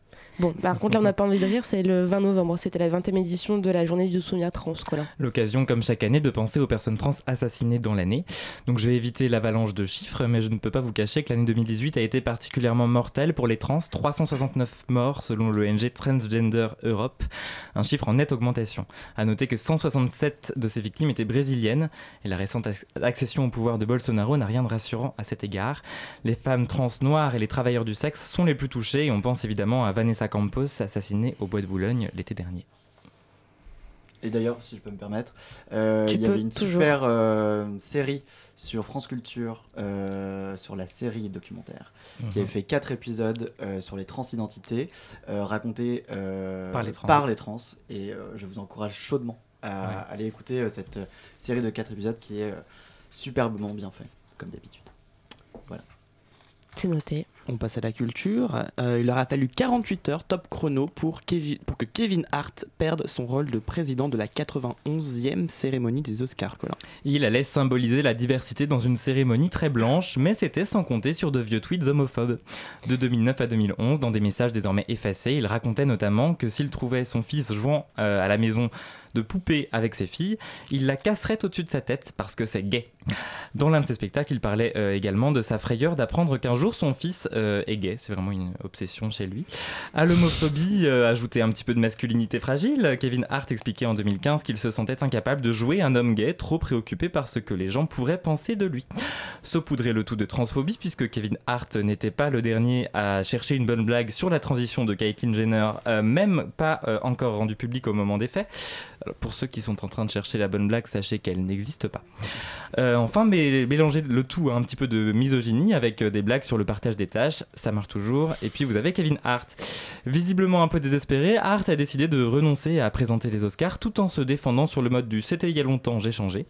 Bon, par contre, là, on n'a pas envie de rire, c'est le 20 novembre. C'était la 20e édition de la journée du souvenir trans. L'occasion, comme chaque année, de penser aux personnes trans assassinées dans l'année. Donc je vais éviter l'avalanche de chiffres, mais je ne peux pas vous cacher que l'année 2018 a été particulièrement mortelle pour les trans. 369 morts selon l'ONG Transgender Europe, un chiffre en nette augmentation. À noter que 167 de ces victimes étaient brésiliennes, et la récente ac- accession au pouvoir de Bolsonaro n'a rien de rassurant à cet égard. Les femmes trans noires et les travailleurs du sexe sont les plus touchés, et on pense évidemment à Vanessa Campos, assassinée au Bois de Boulogne l'été dernier. Et d'ailleurs, si je peux me permettre, euh, il y avait une toujours. super euh, série sur France Culture euh, sur la série documentaire qui avait fait quatre épisodes euh, sur les transidentités euh, racontés euh, Par les trans. par les trans. Et euh, je vous encourage chaudement à Ouais. aller écouter euh, cette série de quatre épisodes qui est euh, superbement bien fait, comme d'habitude. C'est noté. On passe à la culture. Euh, il leur a fallu 48 heures top chrono pour, que Kevin Hart perde son rôle de président de la 91e cérémonie des Oscars. Il allait symboliser la diversité dans une cérémonie très blanche, mais c'était sans compter sur de vieux tweets homophobes. De 2009 à 2011, dans des messages désormais effacés, il racontait notamment que s'il trouvait son fils jouant euh, à la maison de poupées avec ses filles, il la casserait au-dessus de sa tête parce que c'est gay. Dans l'un de ses spectacles, il parlait euh, également de sa frayeur d'apprendre qu'un jour son fils euh, est gay. C'est vraiment une obsession chez lui. À l'homophobie, euh, ajouter un petit peu de masculinité fragile, Kevin Hart expliquait en 2015 qu'il se sentait incapable de jouer un homme gay, trop préoccupé par ce que les gens pourraient penser de lui. Saupoudrer le tout de transphobie, puisque Kevin Hart n'était pas le dernier à chercher une bonne blague sur la transition de Caitlyn Jenner, même pas encore rendue publique au moment des faits. Pour ceux qui sont en train de chercher la bonne blague, sachez qu'elle n'existe pas. Enfin, mais mélanger le tout à un petit peu de misogynie avec euh, des blagues sur le partage des tâches, ça marche toujours. Et puis vous avez Kevin Hart. Visiblement un peu désespéré, Hart a décidé de renoncer à présenter les Oscars tout en se défendant sur le mode du c'était il y a longtemps, j'ai changé.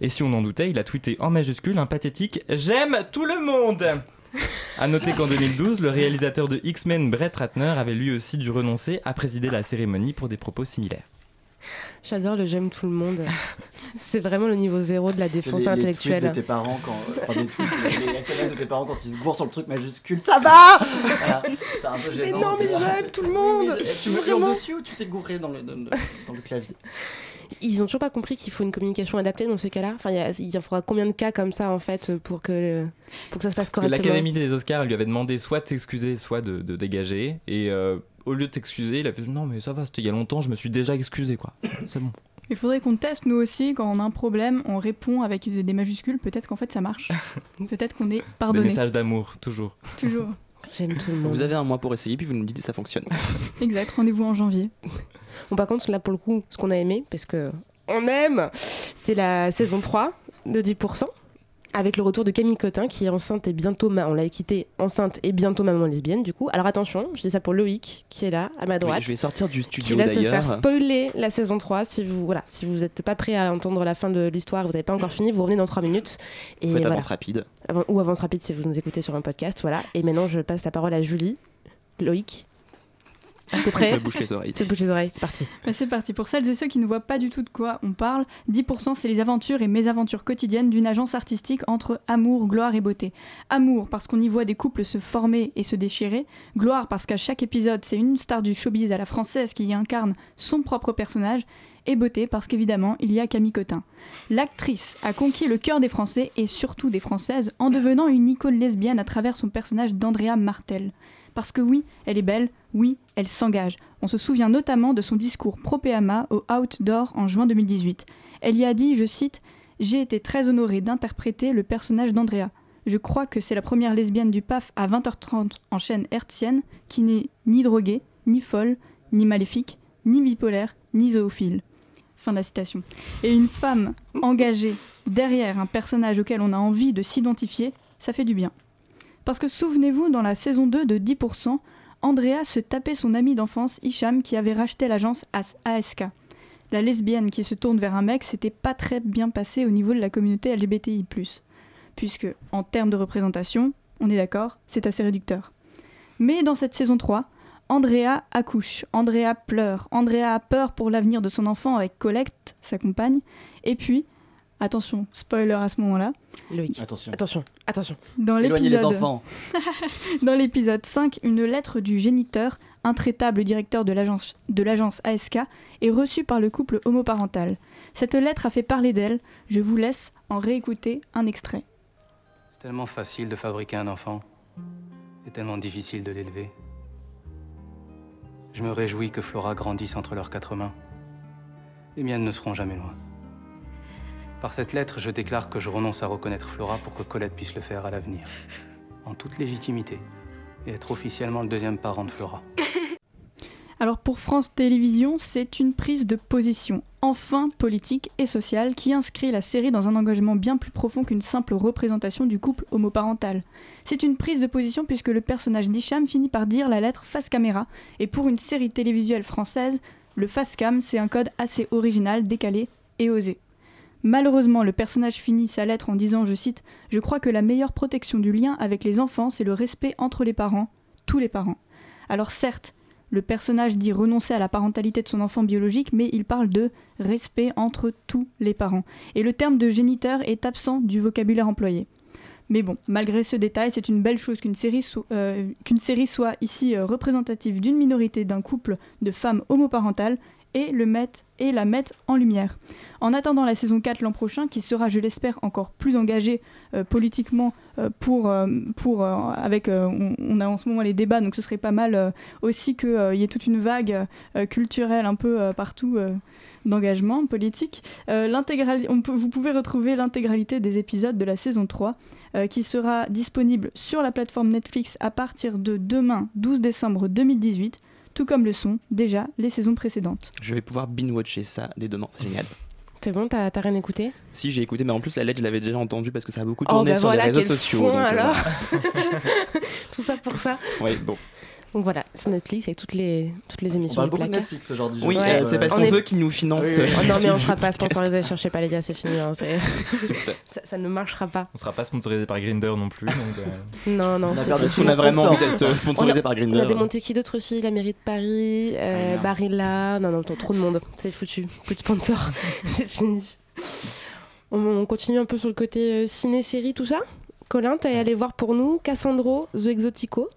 Et si on en doutait, il a tweeté en majuscule un pathétique J'aime tout le monde à noter qu'en 2012, le réalisateur de X-Men Brett Ratner avait lui aussi dû renoncer à présider la cérémonie pour des propos similaires. J'adore le j'aime tout le monde. C'est vraiment le niveau zéro de la défense les, les intellectuelle. tweets de tes parents quand enfin des tweets les SMS de tes parents quand ils se gourent sur le truc majuscule ça va Voilà, c'est un peu Mais gênant non, mais tu vois. j'aime tout le monde. Oui, tu me dessus ou tu t'es gouré dans le, dans le- dans le clavier? Ils ont toujours pas compris qu'il faut une communication adaptée dans ces cas-là. Enfin, il y, y en faudra combien de cas comme ça en fait pour que pour que ça se passe correctement. l'Académie des Oscars lui avait demandé soit de s'excuser, soit de, de dégager. Et euh, au lieu de s'excuser, il a fait non mais ça va, c'était il y a longtemps, je me suis déjà excusé quoi. C'est bon. Il faudrait qu'on teste nous aussi quand on a un problème, on répond avec des des majuscules, peut-être qu'en fait ça marche. peut-être qu'on est Des pardonné. messages d'amour, toujours. Toujours. J'aime tout le monde. Vous avez un mois pour essayer, puis vous nous dites si ça fonctionne. Exact, rendez-vous en janvier. Bon, par contre, là pour le coup, ce qu'on a aimé, parce que on aime, c'est la saison 3 de 10%. Avec le retour de Camille Cotin qui est enceinte et bientôt, ma- on l'a quitté enceinte et bientôt maman lesbienne du coup. Alors attention, je dis ça pour Loïc qui est là à ma droite. Oui, je vais sortir du qui studio va se faire spoiler la saison 3 si vous voilà si vous n'êtes pas prêt à entendre la fin de l'histoire vous n'avez pas encore fini vous revenez dans 3 minutes et faites voilà. avance rapide. Avant- ou avance rapide si vous nous écoutez sur un podcast voilà et maintenant je passe la parole à Julie Loïc t'es Je prêt me bouche les oreilles. tu te bouches les oreilles c'est parti Bah, c'est parti. Pour celles et ceux qui ne voient pas du tout de quoi on parle, 10% c'est les aventures et mésaventures quotidiennes d'une agence artistique entre amour, gloire et beauté. Amour parce qu'on y voit des couples se former et se déchirer. Gloire parce qu'à chaque épisode c'est une star du showbiz à la française qui y incarne son propre personnage. Et beauté parce qu'évidemment il y a Camille Cotin. L'actrice a conquis le cœur des Français et surtout des Françaises en devenant une icône lesbienne à travers son personnage d'Andrea Martel. Parce que oui, elle est belle, oui, elle s'engage. On se souvient notamment de son discours pro-PMA au Outdoor en juin 2018. Elle y a dit, je cite, J'ai été très honorée d'interpréter le personnage d'Andrea. Je crois que c'est la première lesbienne du PAF à 20h30 en chaîne hertzienne qui n'est ni droguée, ni folle, ni maléfique, ni bipolaire, ni zoophile. Fin de la citation. Et une femme engagée derrière un personnage auquel on a envie de s'identifier, ça fait du bien. Parce que souvenez-vous, dans la saison 2 de 10%, Andrea se tapait son ami d'enfance Hicham qui avait racheté l'agence As- ASK. La lesbienne qui se tourne vers un mec, c'était pas très bien passé au niveau de la communauté LGBTI+. Puisque, en termes de représentation, on est d'accord, c'est assez réducteur. Mais dans cette saison 3, Andrea accouche, Andrea pleure, Andrea a peur pour l'avenir de son enfant avec Colette, sa compagne, et puis, attention, spoiler à ce moment-là, Loïc attention attention attention dans éloignez les l'épisode enfants dans l'épisode 5, une lettre du géniteur, intraitable directeur de l'agence de l'agence ASK, est reçue par le couple homoparental. Cette lettre a fait parler d'elle. Je vous laisse en réécouter un extrait. C'est tellement facile de fabriquer un enfant et tellement difficile de l'élever. Je me réjouis que Flora grandisse entre leurs quatre mains. Les miennes ne seront jamais loin. Par cette lettre, je déclare que je renonce à reconnaître Flora pour que Colette puisse le faire à l'avenir, en toute légitimité, et être officiellement le deuxième parent de Flora. Alors pour France Télévisions, c'est une prise de position, enfin politique et sociale, qui inscrit la série dans un engagement bien plus profond qu'une simple représentation du couple homoparental. C'est une prise de position puisque le personnage d'Hicham finit par dire la lettre face caméra, et pour une série télévisuelle française, le face cam c'est un code assez original, décalé et osé. Malheureusement, le personnage finit sa lettre en disant, je cite, Je crois que la meilleure protection du lien avec les enfants, c'est le respect entre les parents, tous les parents. Alors certes, le personnage dit renoncer à la parentalité de son enfant biologique, mais il parle de respect entre tous les parents. Et le terme de géniteur est absent du vocabulaire employé. Mais bon, malgré ce détail, c'est une belle chose qu'une série, euh, soit ici euh, représentative d'une minorité d'un couple de femmes homoparentales et, le et la mette en lumière. En attendant la saison 4 l'an prochain, qui sera, je l'espère, encore plus engagée euh, politiquement euh, pour, euh, pour avec, on, a en ce moment les débats, donc ce serait pas mal aussi qu'il y ait toute une vague culturelle un peu partout d'engagement politique. On vous pouvez retrouver l'intégralité des épisodes de la saison 3 euh, qui sera disponible sur la plateforme Netflix à partir de demain 12 décembre 2018, tout comme le sont déjà les saisons précédentes. Je vais pouvoir binge-watcher ça dès demain, c'est génial. C'est bon, t'as rien écouté? Si j'ai écouté, mais en plus la lettre je l'avais déjà entendue parce que ça a beaucoup Oh tourné bah sur voilà, les réseaux quel sociaux. fond, donc, euh, alors Tout ça pour ça ouais, bon. Donc voilà, sur Netflix avec toutes les, toutes les On émissions parle du beaucoup de. Netflix aujourd'hui. Oui, trouve. euh, c'est parce On qu'on est- veut qu'ils nous financent. Oui, oui. euh, Oh non, mais on du sera pas sponsorisé, cherchez pas les gars, c'est fini. hein, c'est- ça, ça ne marchera pas. On sera pas sponsorisé par Grinder non plus. Donc, euh, Non, non, On a c'est Est-ce qu'on a vraiment envie d'être euh, sponsorisé On par On Grindr a démonté qui d'autre aussi? La mairie de Paris, euh, Ah. Barilla. Non, non, trop de monde. C'est foutu. Plus de sponsors. c'est fini. On, on continue un peu sur le côté euh, ciné-série, tout ça? Colin, t'es allé voir pour nous Cassandro The Exotico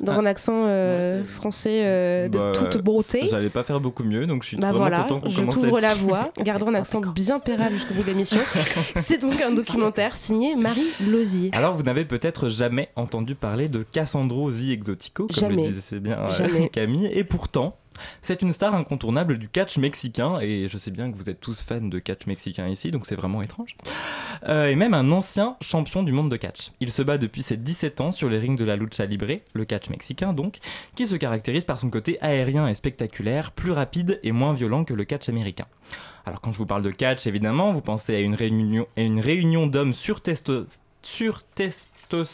dans Ah. un accent euh, Ouais, français euh, de bah, toute beauté. J'allais pas faire beaucoup mieux, donc je suis Bah vraiment voilà, content qu'on je t'ouvre la voie, gardons un accent bien pérable jusqu'au bout de l'émission. C'est donc un documentaire signé Marie Lozier. Alors, vous n'avez peut-être jamais entendu parler de Cassandro The Exotico, comme Jamais. le disait bien euh. Camille, et pourtant, c'est une star incontournable du catch mexicain, et je sais bien que vous êtes tous fans de catch mexicain ici, donc c'est vraiment étrange. Euh, et même un ancien champion du monde de catch. Il se bat depuis ses 17 ans sur les rings de la lucha libre, le catch mexicain donc, qui se caractérise par son côté aérien et spectaculaire, plus rapide et moins violent que le catch américain. Alors quand je vous parle de catch, évidemment, vous pensez à une réunion, réunion d'hommes surtesto- oh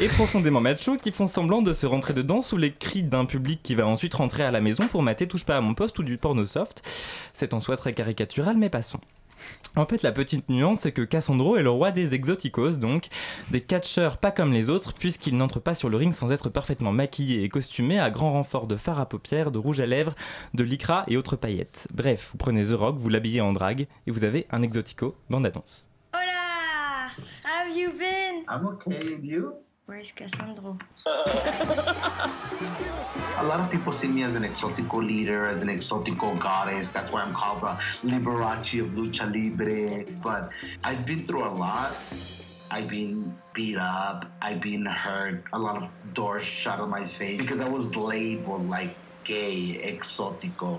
et profondément machos qui font semblant de se rentrer dedans sous les cris d'un public qui va ensuite rentrer à la maison pour mater Touche pas à mon poste ou du porno soft. C'est en soi très caricatural, mais passons. En fait, la petite nuance, c'est que Cassandro est le roi des exoticos, donc des catcheurs pas comme les autres, puisqu'il n'entre pas sur le ring sans être parfaitement maquillé et costumé à grand renfort de fard à paupières, de rouge à lèvres, de lycra et autres paillettes. Bref, vous prenez The Rock, vous l'habillez en drague et vous avez un exotico bande annonce. Hola! How have you been? I'm okay, and you? Where's Cassandro? A lot of people see me as an exotico leader, as an exotico goddess. That's why I'm called the Liberace of Lucha Libre. But I've been through a lot. I've been beat up. I've been hurt. A lot of doors shut on my face because I was labeled like gay, exotico.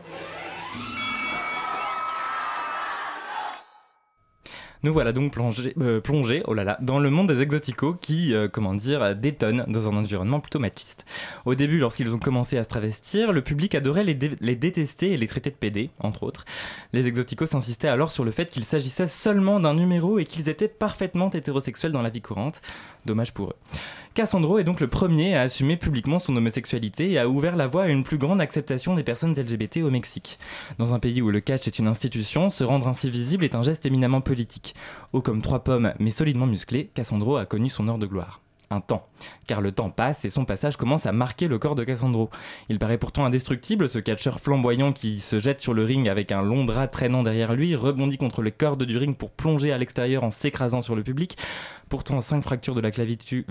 Nous voilà donc plongés, euh, plongés, oh là là, dans le monde des exoticos qui, euh, comment dire, détonnent dans un environnement plutôt machiste. Au début, lorsqu'ils ont commencé à se travestir, le public adorait les, dé- les détester et les traiter de PD, entre autres. Les exoticos insistaient alors sur le fait qu'il s'agissait seulement d'un numéro et qu'ils étaient parfaitement hétérosexuels dans la vie courante. Dommage pour eux. Cassandro est donc le premier à assumer publiquement son homosexualité et a ouvert la voie à une plus grande acceptation des personnes LGBT au Mexique. Dans un pays où le catch est une institution, se rendre ainsi visible est un geste éminemment politique. Haut comme trois pommes, mais solidement musclé, Cassandro a connu son heure de gloire. Un temps. Car le temps passe et son passage commence à marquer le corps de Cassandro. Il paraît pourtant indestructible, ce catcheur flamboyant qui se jette sur le ring avec un long drap traînant derrière lui, rebondit contre les cordes du ring pour plonger à l'extérieur en s'écrasant sur le public. Pourtant, 5 fractures de la clavicule,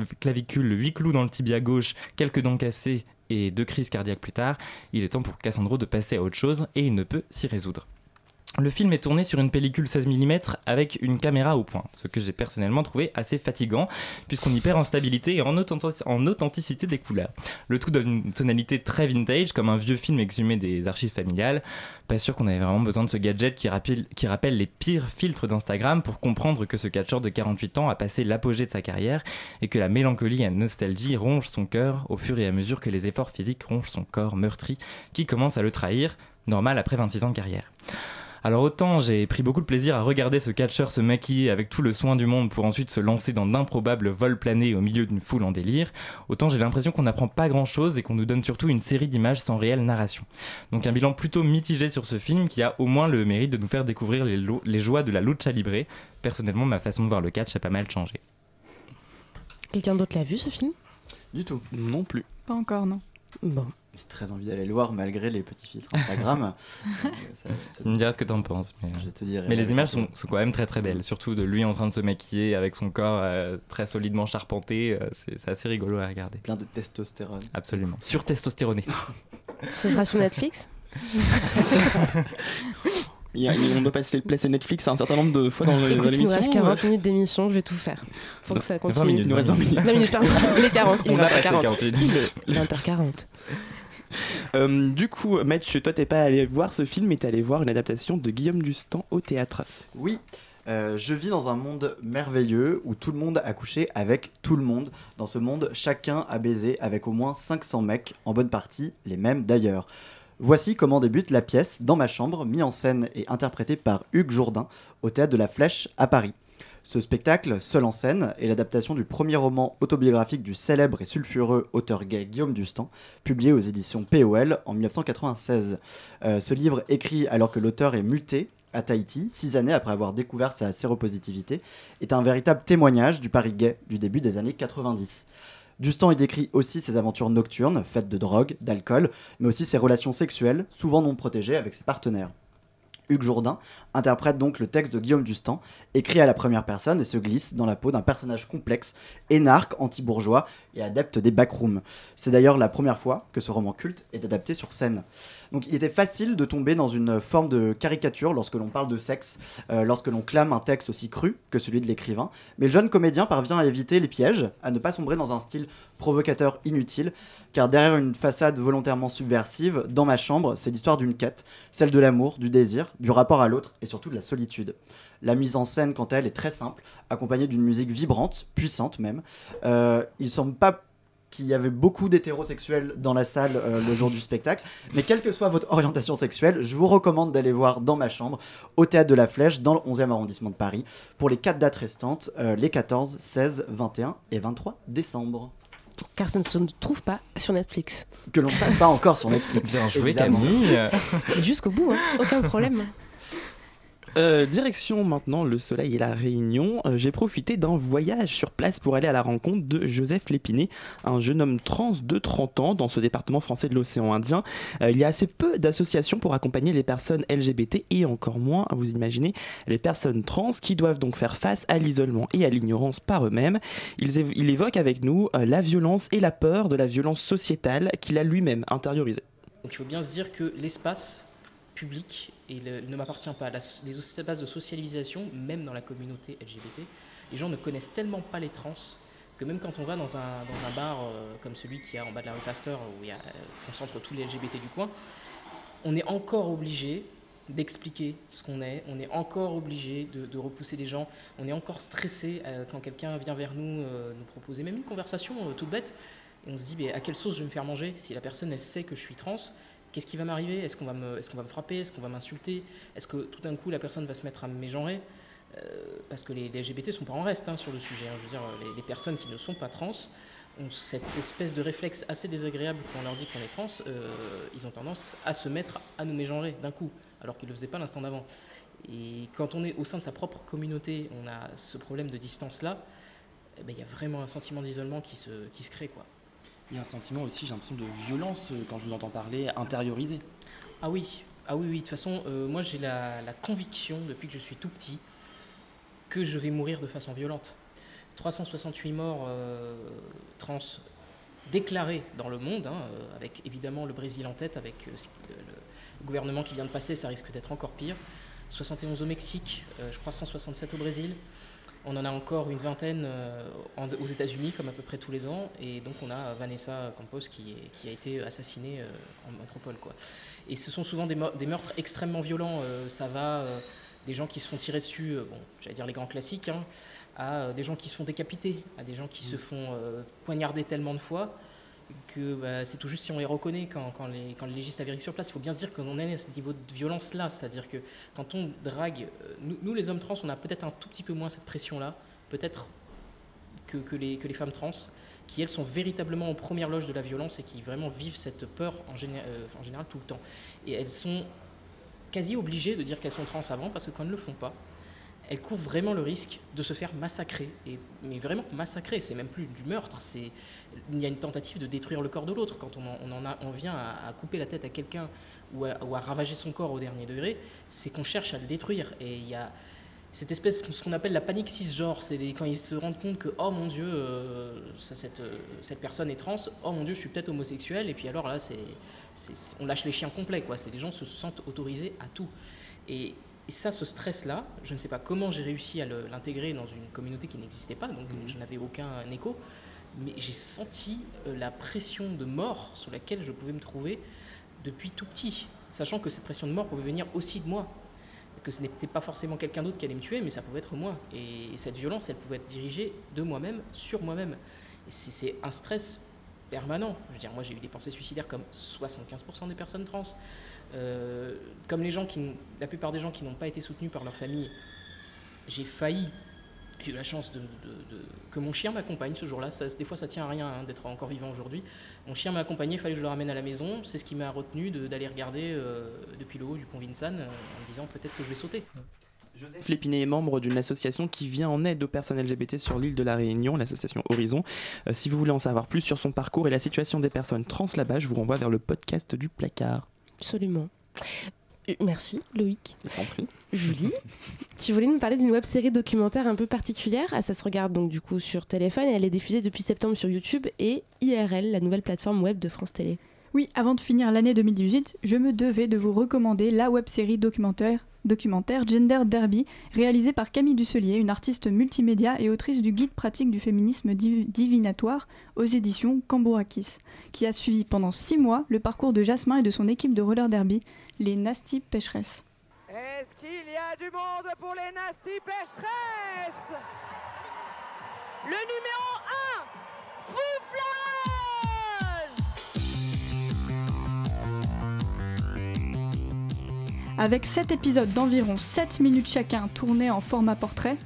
8 clous dans le tibia gauche, quelques dents cassées et deux crises cardiaques plus tard, il est temps pour Cassandro de passer à autre chose et il ne peut s'y résoudre. Le film est tourné sur une pellicule 16 mm avec une caméra au point, ce que j'ai personnellement trouvé assez fatigant, puisqu'on y perd en stabilité et en, authentic- en authenticité des couleurs. Le tout donne une tonalité très vintage, comme un vieux film exhumé des archives familiales. Pas sûr qu'on avait vraiment besoin de ce gadget qui rappelle, qui rappelle les pires filtres d'Instagram pour comprendre que ce catcheur de 48 ans a passé l'apogée de sa carrière et que la mélancolie et la nostalgie rongent son cœur au fur et à mesure que les efforts physiques rongent son corps meurtri qui commence à le trahir, normal après 26 ans de carrière. Alors autant j'ai pris beaucoup de plaisir à regarder ce catcheur se maquiller avec tout le soin du monde pour ensuite se lancer dans d'improbables vols planés au milieu d'une foule en délire, autant j'ai l'impression qu'on n'apprend pas grand-chose et qu'on nous donne surtout une série d'images sans réelle narration. Donc un bilan plutôt mitigé sur ce film qui a au moins le mérite de nous faire découvrir les, lo- les joies de la lucha libre. Personnellement, ma façon de voir le catch a pas mal changé. Quelqu'un d'autre l'a vu ce film? Du tout. Non plus. Pas encore, non. Bon. J'ai très envie d'aller le voir malgré les petits filtres Instagram. Euh, ça- ça- Tu me diras ce que t'en penses. Mais, Je te dirai. mais les images sont, sont quand même très très belles, surtout de lui en train de se maquiller avec son corps euh, très solidement charpenté. euh, c'est c'est assez rigolo à regarder. Plein de testostérone. Absolument. Sur testostéroné. Ce sera sur Netflix a- on doit passer placer Netflix un certain nombre de fois dans, dans Écoute, il nous l'émission. reste ou, 40 euh, minutes d'émission, je vais tout faire. Faut que ça 20 continue. minutes. Il nous reste 20 minutes. 20 minutes, pardon. Il est 40. Il On est a passé 20h40. 40 minutes. Il est 20h40. Euh, du coup, Match, toi t'es pas allé voir ce film, mais t'es allé voir une adaptation de Guillaume Dustan au théâtre. Oui, euh, je vis dans un monde merveilleux où tout le monde a couché avec tout le monde. Dans ce monde, chacun a baisé avec au moins 500 mecs, en bonne partie les mêmes d'ailleurs. Voici comment débute la pièce Dans ma chambre, mis en scène et interprétée par Hugues Jourdain au théâtre de la Flèche à Paris. Ce spectacle, seul en scène, est l'adaptation du premier roman autobiographique du célèbre et sulfureux auteur gay Guillaume Dustan, publié aux éditions POL en 1996. Euh, ce livre, écrit alors que l'auteur est muté à Tahiti, six années après avoir découvert sa séropositivité, est un véritable témoignage du Paris gay du début des années 90. Dustan y décrit aussi ses aventures nocturnes, faites de drogue, d'alcool, mais aussi ses relations sexuelles, souvent non protégées avec ses partenaires. Hugues Jourdain interprète donc le texte de Guillaume Dustan, écrit à la première personne et se glisse dans la peau d'un personnage complexe, énarque, anti-bourgeois et adepte des backrooms. C'est d'ailleurs la première fois que ce roman culte est adapté sur scène. Donc il était facile de tomber dans une forme de caricature lorsque l'on parle de sexe, euh, lorsque l'on clame un texte aussi cru que celui de l'écrivain, mais le jeune comédien parvient à éviter les pièges, à ne pas sombrer dans un style provocateur inutile, car derrière une façade volontairement subversive, dans ma chambre, c'est l'histoire d'une quête, celle de l'amour, du désir, du rapport à l'autre surtout de la solitude. La mise en scène, quant à elle, est très simple, accompagnée d'une musique vibrante, puissante même. Euh, il semble pas qu'il y avait beaucoup d'hétérosexuels dans la salle euh, le jour du spectacle, mais quelle que soit votre orientation sexuelle, je vous recommande d'aller voir dans ma chambre, au Théâtre de la Flèche, dans le 11e arrondissement de Paris, pour les 4 dates restantes, euh, les 14, 16, 21 et 23 décembre. Car ça ne se trouve pas sur Netflix. Que l'on passe pas encore sur Netflix. Bien joué. Camille. Et Jusqu'au bout, hein. aucun problème. Euh, direction maintenant le soleil et la Réunion. Euh, J'ai profité d'un voyage sur place pour aller à la rencontre de Joseph Lépiné, un jeune homme trans de 30 ans dans ce département français de l'océan Indien. Euh, il y a assez peu d'associations pour accompagner les personnes LGBT et encore moins, vous imaginez, les personnes trans qui doivent donc faire face à l'isolement et à l'ignorance par eux-mêmes. Il, évo- il évoque avec nous la violence et la peur de la violence sociétale qu'il a lui-même intériorisée. Il faut bien se dire que l'espace public et le- ne m'appartient pas. Les espaces de socialisation, même dans la communauté LGBT, les gens ne connaissent tellement pas les trans que même quand on va dans un, dans un bar euh, comme celui qui est en bas de la rue Pasteur, où il y a, euh, concentre tous les LGBT du coin, on est encore obligé d'expliquer ce qu'on est, on est encore obligé de, repousser des gens, on est encore stressé euh, quand quelqu'un vient vers nous euh, nous proposer même une conversation euh, toute bête, et on se dit mais à quelle sauce je vais me faire manger si la personne elle sait que je suis trans? Qu'est-ce qui va m'arriver? Est-ce qu'on va, me, est qu'on va me frapper? Est-ce qu'on va m'insulter? Est-ce que tout d'un coup la personne va se mettre à me mégenrer? Euh, Parce que les, LGBT sont pas en reste hein, sur le sujet. hein. Je veux dire, les, les personnes qui ne sont pas trans ont cette espèce de réflexe assez désagréable quand on leur dit qu'on est trans. euh, ils ont tendance à se mettre à nous mégenrer d'un coup, alors qu'ils ne le faisaient pas l'instant d'avant. Et quand on est au sein de sa propre communauté, on a ce problème de distance-là, eh ben, il y a vraiment un sentiment d'isolement qui se, qui se crée. Quoi. Il y a un sentiment aussi, j'ai l'impression, de violence euh, quand je vous entends parler, intériorisé. Ah oui, ah oui, oui. De toute façon, euh, moi j'ai la, conviction depuis que je suis tout petit que je vais mourir de façon violente. 368 morts euh, trans déclarés dans le monde, hein, avec évidemment le Brésil en tête, avec le, gouvernement qui vient de passer, ça risque d'être encore pire. 71 au Mexique, je crois 167 au Brésil. On en a encore une vingtaine euh, aux États-Unis, comme à peu près tous les ans. Et donc, on a Vanessa Campos qui, est- qui a été assassinée euh, en métropole. Quoi. Et ce sont souvent des, meurtres extrêmement violents. euh, ça va des gens qui se font tirer dessus, bon, j'allais dire les grands classiques, hein, à des gens qui se font décapiter, à des gens qui se font euh, poignarder tellement de fois que bah, c'est tout juste si on les reconnaît quand, les, quand les légistes arrivent sur place. Il faut bien se dire qu'on est à ce niveau de violence-là. C'est-à-dire que quand on drague, euh, nous, nous, les hommes trans, on a peut-être un tout petit peu moins cette pression-là, peut-être que, que, les, que les femmes trans, qui elles sont véritablement en première loge de la violence et qui vraiment vivent cette peur en, euh, en général tout le temps. Et elles sont quasi obligées de dire qu'elles sont trans avant parce que quand elles ne le font pas, elles courent vraiment le risque de se faire massacrer. Et, mais vraiment massacrer, c'est même plus du meurtre, c'est, il y a une tentative de détruire le corps de l'autre. Quand on en, vient à, couper la tête à quelqu'un ou à, ravager son corps au dernier degré, c'est qu'on cherche à le détruire. Et il y a cette espèce, ce qu'on appelle la panique cisgenre, c'est quand ils se rendent compte que, oh mon Dieu, euh, cette, euh, cette personne est trans, oh mon Dieu, je suis peut-être homosexuel, et puis alors là, c'est- on lâche les chiens complets, quoi. C'est les gens se sentent autorisés à tout. Et, et ça, ce stress-là, je ne sais pas comment j'ai réussi à l'intégrer dans une communauté qui n'existait pas, donc je n'avais aucun écho, mais j'ai senti euh, la pression de mort sur laquelle je pouvais me trouver depuis tout petit, sachant que cette pression de mort pouvait venir aussi de moi, que ce n'était pas forcément quelqu'un d'autre qui allait me tuer, mais ça pouvait être moi. Et cette violence, elle pouvait être dirigée de moi-même sur moi-même. Et c'est un stress permanent. Je veux dire, moi j'ai eu des pensées suicidaires comme 75% des personnes trans. Euh, comme les gens qui, la plupart des gens qui n'ont pas été soutenus par leur famille, j'ai failli. J'ai eu la chance de, de- de- que mon chien m'accompagne ce jour-là. Des fois, ça tient à rien hein, d'être encore vivant aujourd'hui. Mon chien m'a accompagné, il fallait que je le ramène à la maison. C'est ce qui m'a retenu de- d'aller regarder euh, depuis le haut du pont Vincennes euh, en me disant peut-être que je vais sauter. Joseph Lépiné est membre d'une association qui vient en aide aux personnes LGBT sur l'île de la Réunion, l'association Horizon. Euh, si vous voulez en savoir plus sur son parcours et la situation des personnes trans là-bas, je vous renvoie vers le podcast du placard. Absolument. Euh, Merci Loïc. Julie, tu voulais nous parler d'une web série documentaire un peu particulière. Ah, ça se regarde donc du coup sur téléphone et elle est diffusée depuis septembre sur YouTube et IRL, la nouvelle plateforme web de France Télé. Oui, avant de finir l'année 2018, je me devais de vous recommander la web-série documentaire, documentaire Gender Derby, réalisée par Camille Dusselier, une artiste multimédia et autrice du guide pratique du féminisme div- divinatoire aux éditions Cambourakis, qui a suivi pendant six mois le parcours de Jasmin et de son équipe de roller derby, les Nasty Pécheresses. Est-ce qu'il y a du monde pour les Nasty Pécheresses? Le numéro 1, Avec 7 épisodes d'environ 7 minutes chacun tournés en format portrait,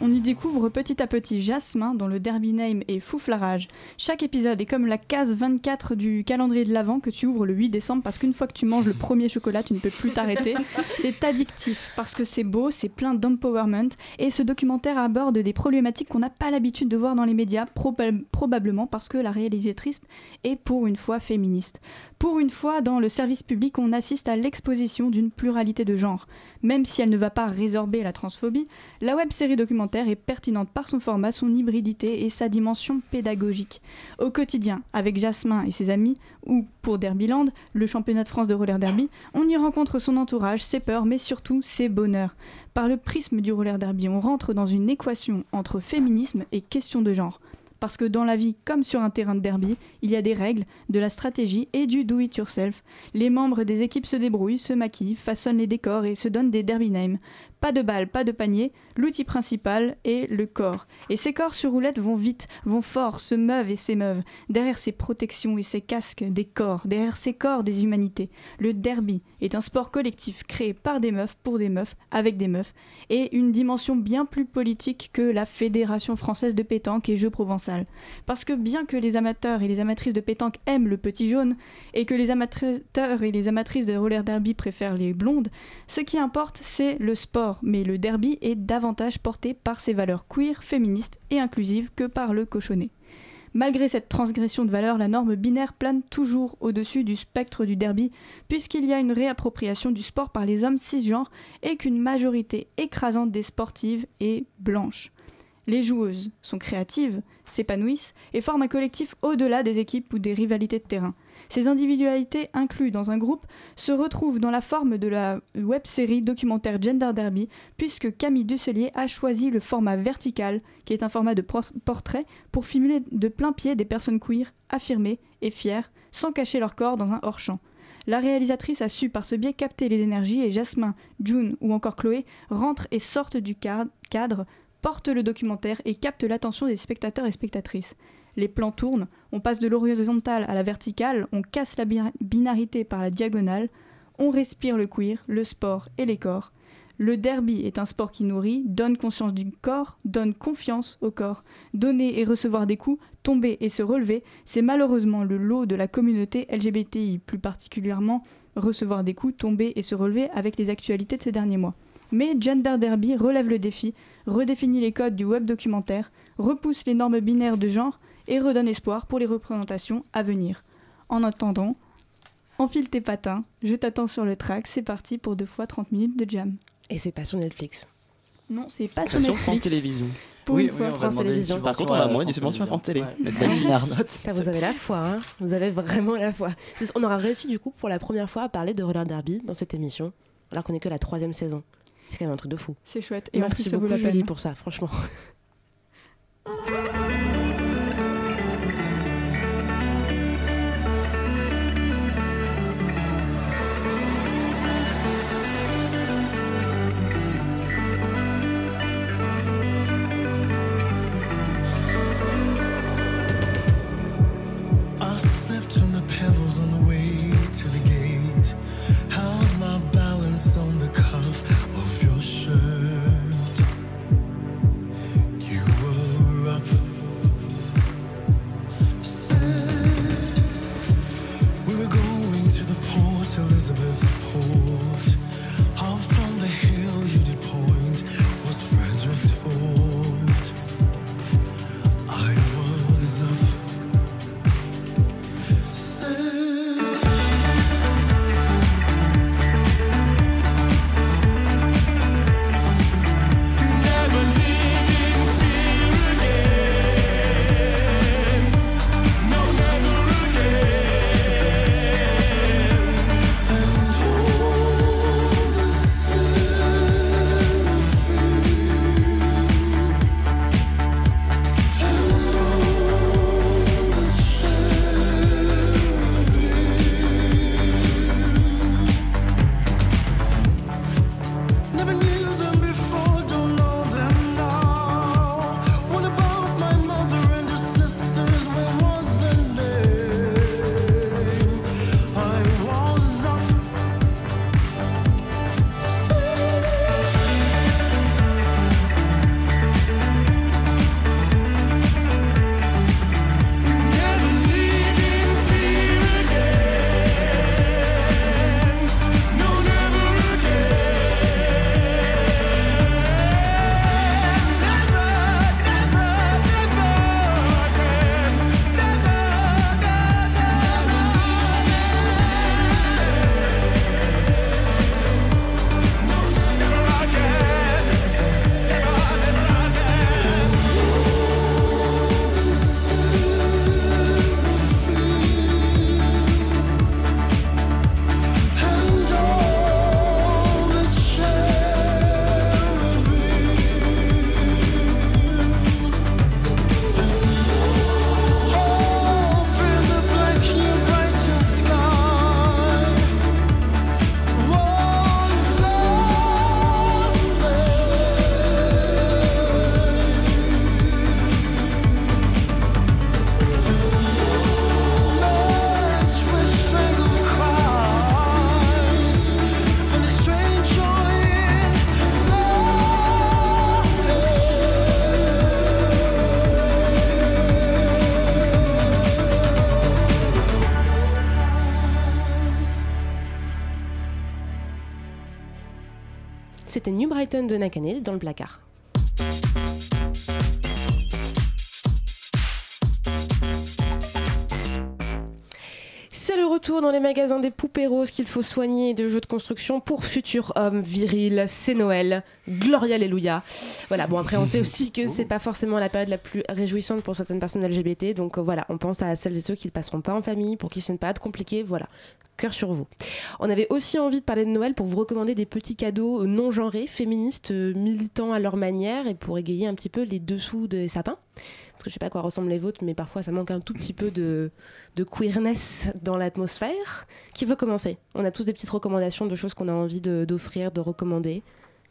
on y découvre petit à petit Jasmin dont le derby name est Fouflarage. Chaque épisode est comme la case 24 du calendrier de l'Avent que tu ouvres le 8 décembre parce qu'une fois que tu manges le premier chocolat, tu ne peux plus t'arrêter. c'est addictif parce que c'est beau, c'est plein d'empowerment et ce documentaire aborde des problématiques qu'on n'a pas l'habitude de voir dans les médias, proba- probablement parce que la réalisatrice est pour une fois féministe. Pour une fois, dans le service public, on assiste à l'exposition d'une pluralité de genres. Même si elle ne va pas résorber la transphobie, la web-série documentaire est pertinente par son format, son hybridité et sa dimension pédagogique. Au quotidien, avec Jasmin et ses amis, ou pour Derbyland, le championnat de France de roller derby, on y rencontre son entourage, ses peurs, mais surtout ses bonheurs. Par le prisme du roller derby, on rentre dans une équation entre féminisme et question de genre. Parce que dans la vie, comme sur un terrain de derby, il y a des règles, de la stratégie et du do-it-yourself. Les membres des équipes se débrouillent, se maquillent, façonnent les décors et se donnent des derby names. Pas de balles, pas de panier, l'outil principal est le corps. Et ces corps sur roulette vont vite, vont fort, se meuvent et s'émeuvent. Derrière ces protections et ces casques, des corps, derrière ces corps, des humanités. Le derby est un sport collectif créé par des meufs, pour des meufs, avec des meufs, et une dimension bien plus politique que la Fédération française de pétanque et jeux provençal. Parce que bien que les amateurs et les amatrices de pétanque aiment le petit jaune, et que les amateurs et les amatrices de roller derby préfèrent les blondes, ce qui importe, c'est le sport. Mais le derby est davantage porté par ses valeurs queer, féministes et inclusives que par le cochonnet. Malgré cette transgression de valeurs, la norme binaire plane toujours au-dessus du spectre du derby, puisqu'il y a une réappropriation du sport par les hommes cisgenres et qu'une majorité écrasante des sportives est blanche. Les joueuses sont créatives, s'épanouissent et forment un collectif au-delà des équipes ou des rivalités de terrain. Ces individualités incluses dans un groupe se retrouvent dans la forme de la web-série documentaire Gender Derby, puisque Camille Dusselier a choisi le format vertical, qui est un format de por- portrait, pour filmer de plein pied des personnes queer, affirmées et fières, sans cacher leur corps dans un hors-champ. La réalisatrice a su par ce biais capter les énergies et Jasmin, June ou encore Chloé rentrent et sortent du cadre, portent le documentaire et captent l'attention des spectateurs et spectatrices. Les plans tournent, on passe de l'horizontale à la verticale, on casse la bi- binarité par la diagonale, on respire le queer, le sport et les corps. Le derby est un sport qui nourrit, donne conscience du corps, donne confiance au corps. Donner et recevoir des coups, tomber et se relever, c'est malheureusement le lot de la communauté LGBTI, plus particulièrement recevoir des coups, tomber et se relever avec les actualités de ces derniers mois. Mais Gender Derby relève le défi, redéfinit les codes du web documentaire, repousse les normes binaires de genre et redonne espoir pour les représentations à venir. En attendant, enfile tes patins, je t'attends sur le track, c'est parti pour deux fois 30 minutes de jam. Et c'est pas sur Netflix. Non, c'est pas sur Sur Netflix. France Télévisions. Pour Oui, une oui, fois, France Télévisions. Par contre, on a moins des subventions à France Télé. Télévisions. N'est-ce pas vous avez la foi, hein. Vous avez vraiment la foi. On aura réussi du coup pour la première fois à parler de roller derby dans cette émission, alors qu'on est que la troisième saison. C'est quand même un truc de fou. C'est chouette. Et en Merci plus, ça vaut beaucoup Julie peine. pour ça, franchement. De Nakane dans le placard. Magasins des poupées roses qu'il faut soigner et de jeux de construction pour futurs hommes virils. C'est Noël. Gloria Alléluia. Voilà, bon après on sait aussi que c'est pas forcément la période la plus réjouissante pour certaines personnes LGBT. Donc euh, voilà, on pense à celles et ceux qui ne passeront pas en famille, pour qui c'est une période compliquée. Voilà, cœur sur vous. On avait aussi envie de parler de Noël pour vous recommander des petits cadeaux non genrés, féministes, euh, militants à leur manière et pour égayer un petit peu les dessous des sapins. Parce que je sais pas à quoi ressemblent les vôtres, mais parfois ça manque un tout petit peu de, de queerness dans l'atmosphère. Qui veut commencer? On a tous des petites recommandations de choses qu'on a envie d'offrir, de, recommander.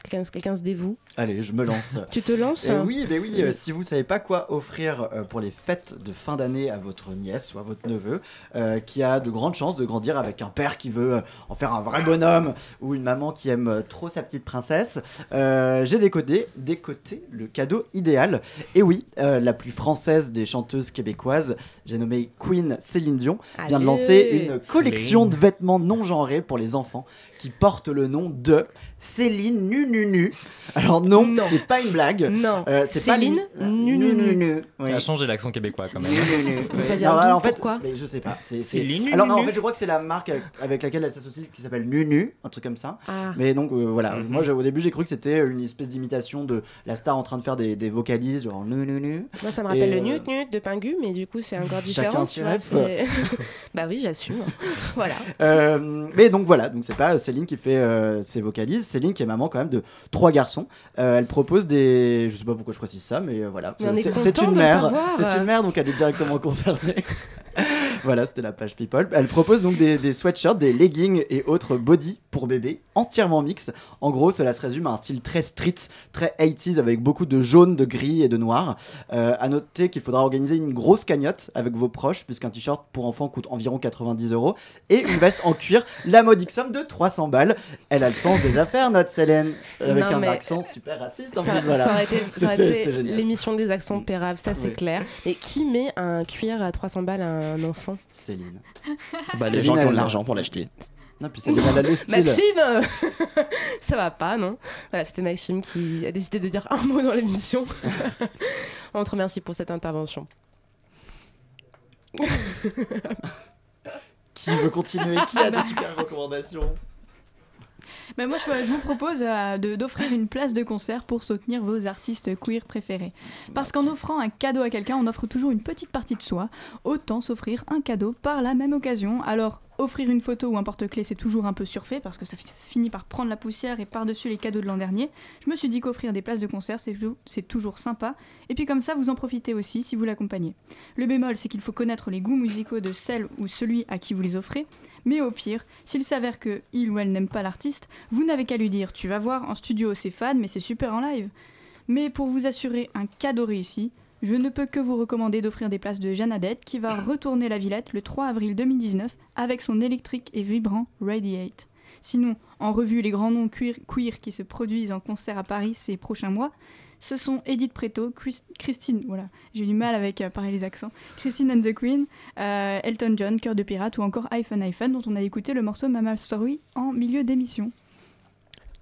Quelqu'un se dévoue. Allez, je me lance. Tu te lances Eh oui, mais oui, euh, si vous savez pas quoi offrir euh, pour les fêtes de fin d'année à votre nièce ou à votre neveu, euh, qui a de grandes chances de grandir avec un père qui veut en faire un vrai bonhomme ou une maman qui aime trop sa petite princesse, euh, j'ai décodé, décoté le cadeau idéal. Et oui, euh, la plus française des chanteuses québécoises, j'ai nommé Queen Céline Dion, vient de lancer une collection Céline. de vêtements non genrés pour les enfants qui porte le nom de Céline Nu Nu Nu. Alors non, c'est pas une blague. Non. Euh, pas Céline une- Nu Nu Nu. Oui. Ça a changé l'accent québécois quand même. Nu, nu, nu. Mais ça vient Non, d'où en fait, Pourquoi mais Je sais pas. C'est, Céline Alors non, en fait, je crois que c'est la marque avec- laquelle elle s'associe qui s'appelle Nu Nu, un truc comme ça. Ah. Mais donc euh, voilà, Mhm. moi au début j'ai cru que c'était une espèce d'imitation de la star en train de faire des, des vocalises genre Nu Nu Nu. Moi, ça me rappelle Et, le euh, newt newt de Pingu, mais du coup, c'est encore Chacun différent. ses tu vois, bah oui, j'assume. voilà. Euh, mais donc voilà, donc c'est pas Céline qui fait euh, ses vocalises, Céline qui est maman quand même de trois garçons. Euh, elle propose des, je sais pas pourquoi je précise ça, mais euh, voilà, c'est une mère, c'est une mère donc elle est directement concernée. voilà, c'était la page People. Elle propose donc des, des sweatshirts, des leggings et autres body pour bébé, entièrement mix. En gros, cela se résume à un style très street, très 80s avec beaucoup de jaune, de gris et de noir. Euh, à noter qu'il faudra organiser une grosse cagnotte avec vos proches, puisqu'un t-shirt pour enfants coûte environ 90 euros, et une veste en cuir, la modique somme de 300 balles. Elle a le sens des affaires, notre Célène, avec Non, un accent super raciste. En Ça, plus, voilà. ça aurait été, l'émission des accents pérables, ça c'est Oui. clair. Et qui met un cuir à 300 balles à un enfant Céline. Bah, les gens qui ont de l'argent pour l'acheter. Non, puis Céline, elle a le style. Maxime Ça va pas, non Voilà, c'était Maxime qui a décidé de dire un mot dans l'émission. On te remercie pour cette intervention. Qui veut continuer? Qui a des super recommandations? Mais moi, je, je vous propose euh, de- d'offrir une place de concert pour soutenir vos artistes queer préférés. Parce qu'en offrant un cadeau à quelqu'un, on offre toujours une petite partie de soi. Autant s'offrir un cadeau par la même occasion. Alors, offrir une photo ou un porte-clés, c'est toujours un peu surfait parce que ça fi- finit par prendre la poussière et par-dessus les cadeaux de l'an dernier. Je me suis dit qu'offrir des places de concert, c'est toujours sympa. Et puis comme ça, vous en profitez aussi si vous l'accompagnez. Le bémol, c'est qu'il faut connaître les goûts musicaux de celle ou celui à qui vous les offrez. Mais au pire, s'il s'avère que il ou elle n'aime pas l'artiste, vous n'avez qu'à lui dire Tu vas voir, en studio c'est fan, mais c'est super en live. Mais pour vous assurer un cadeau réussi, je ne peux que vous recommander d'offrir des places de Jeannadette qui va retourner la Villette le 3 avril 2019 avec son électrique et vibrant Radiate. Sinon, en revue les grands noms queer, queer qui se produisent en concert à Paris ces prochains mois, ce sont Edith Preto, Chris- Christine, voilà, j'ai eu du mal avec euh, pareil les accents, Christine and the Queen, euh, Elton John, Cœur de Pirate ou encore iPhone iPhone dont on a écouté le morceau Mama Sorry en milieu d'émission.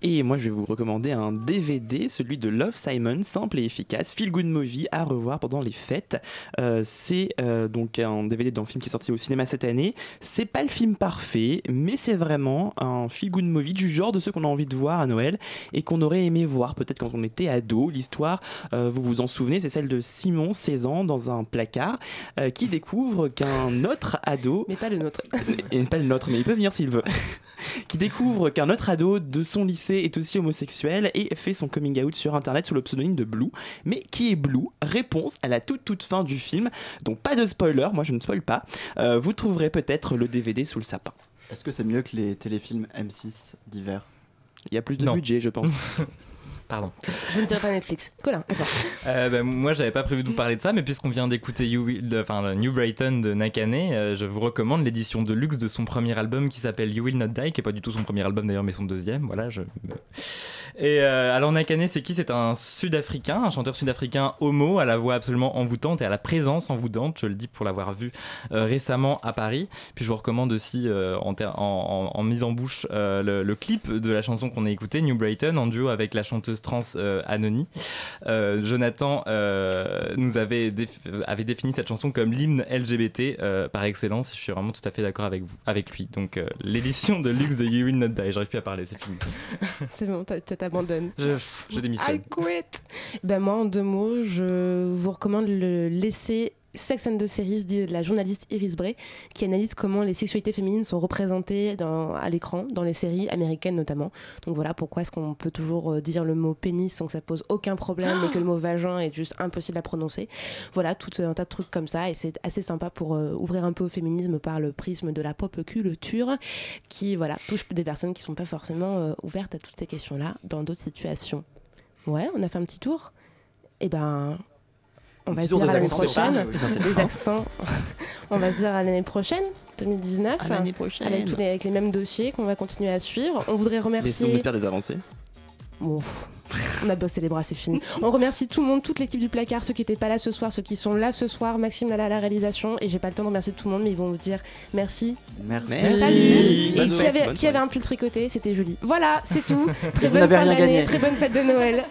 Et moi, je vais vous recommander un DVD, celui de Love Simon, simple et efficace, feel good movie à revoir pendant les fêtes. Euh, c'est euh, donc un DVD d'un film qui est sorti au cinéma cette année. C'est pas le film parfait, mais c'est vraiment un feel good movie du genre de ceux qu'on a envie de voir à Noël et qu'on aurait aimé voir peut-être quand on était ado. L'histoire, euh, vous vous en souvenez, c'est celle de Simon, 16 ans, dans un placard, euh, qui découvre qu'un autre ado Mais pas le nôtre. et pas le nôtre, mais il peut venir s'il veut, qui découvre qu'un autre ado de son lycée est aussi homosexuel et fait son coming out sur internet sous le pseudonyme de Blue. Mais qui est Blue? Réponse à la toute toute fin du film. Donc pas de spoiler, moi je ne spoil pas. Euh, vous trouverez peut-être le DVD sous le sapin. Est-ce que c'est mieux que les téléfilms M6 d'hiver? Il y a plus de Non. budget, je pense. Pardon. Je ne dirais pas Netflix. Colin, à toi. Euh, bah, moi, j'avais pas prévu de vous parler de ça, mais puisqu'on vient d'écouter You Will- de- enfin, le New Brighton de Nakane, euh, je vous recommande l'édition de luxe de son premier album qui s'appelle You Will Not Die, qui est pas du tout son premier album d'ailleurs, mais son deuxième. Voilà, je. Et euh, alors Nakane, c'est qui? C'est un Sud-Africain, un chanteur sud-africain homo à la voix absolument envoûtante et à la présence envoûtante. Je le dis pour l'avoir vu euh, récemment à Paris. Puis je vous recommande aussi euh, en, mise en bouche le, clip de la chanson qu'on a écoutée, New Brighton, en duo avec la chanteuse trans Anony. Jonathan nous avait, déf- avait défini cette chanson comme l'hymne LGBT par excellence. Je suis vraiment tout à fait d'accord avec, vous- avec lui. Donc l'édition de luxe de You Will Not Die. J'arrive plus à parler, c'est fini. C'est bon, t'as- t'abandonnes. Je, je démissionne. I quit. Ben moi, en deux mots, je vous recommande le laisser Sex and the Series de la journaliste Iris Bray qui analyse comment les sexualités féminines sont représentées dans- à l'écran, dans les séries américaines notamment. Donc voilà pourquoi est-ce qu'on peut toujours euh, dire le mot pénis sans que ça pose aucun problème et que le mot vagin est juste impossible à prononcer. Voilà, tout un tas de trucs comme ça et c'est assez sympa pour euh, ouvrir un peu au féminisme par le prisme de la pop culture qui voilà, touche des personnes qui sont pas forcément euh, ouvertes à toutes ces questions-là dans d'autres situations. Ouais, on a fait un petit tour? Et ben, on va se dire à l'année prochaine. Des accents. on va se dire à l'année prochaine, 2019. À l'année prochaine. Avec, tous les, avec les mêmes dossiers qu'on va continuer à suivre. On voudrait remercier. on espère des avancées. Bon, on a bossé les bras, c'est fini. On remercie tout le monde, toute l'équipe du placard, ceux qui n'étaient pas là ce soir, ceux qui sont là ce soir. Maxime là, là à la réalisation. Et j'ai pas le temps de remercier tout le monde, mais ils vont vous dire merci. Merci. Salut. Et Bonne qui avait, bonne qui avait un pull tricoté C'était Julie. Voilà, c'est tout. Très bonne fin rien d'année, gagné. très bonne fête de Noël.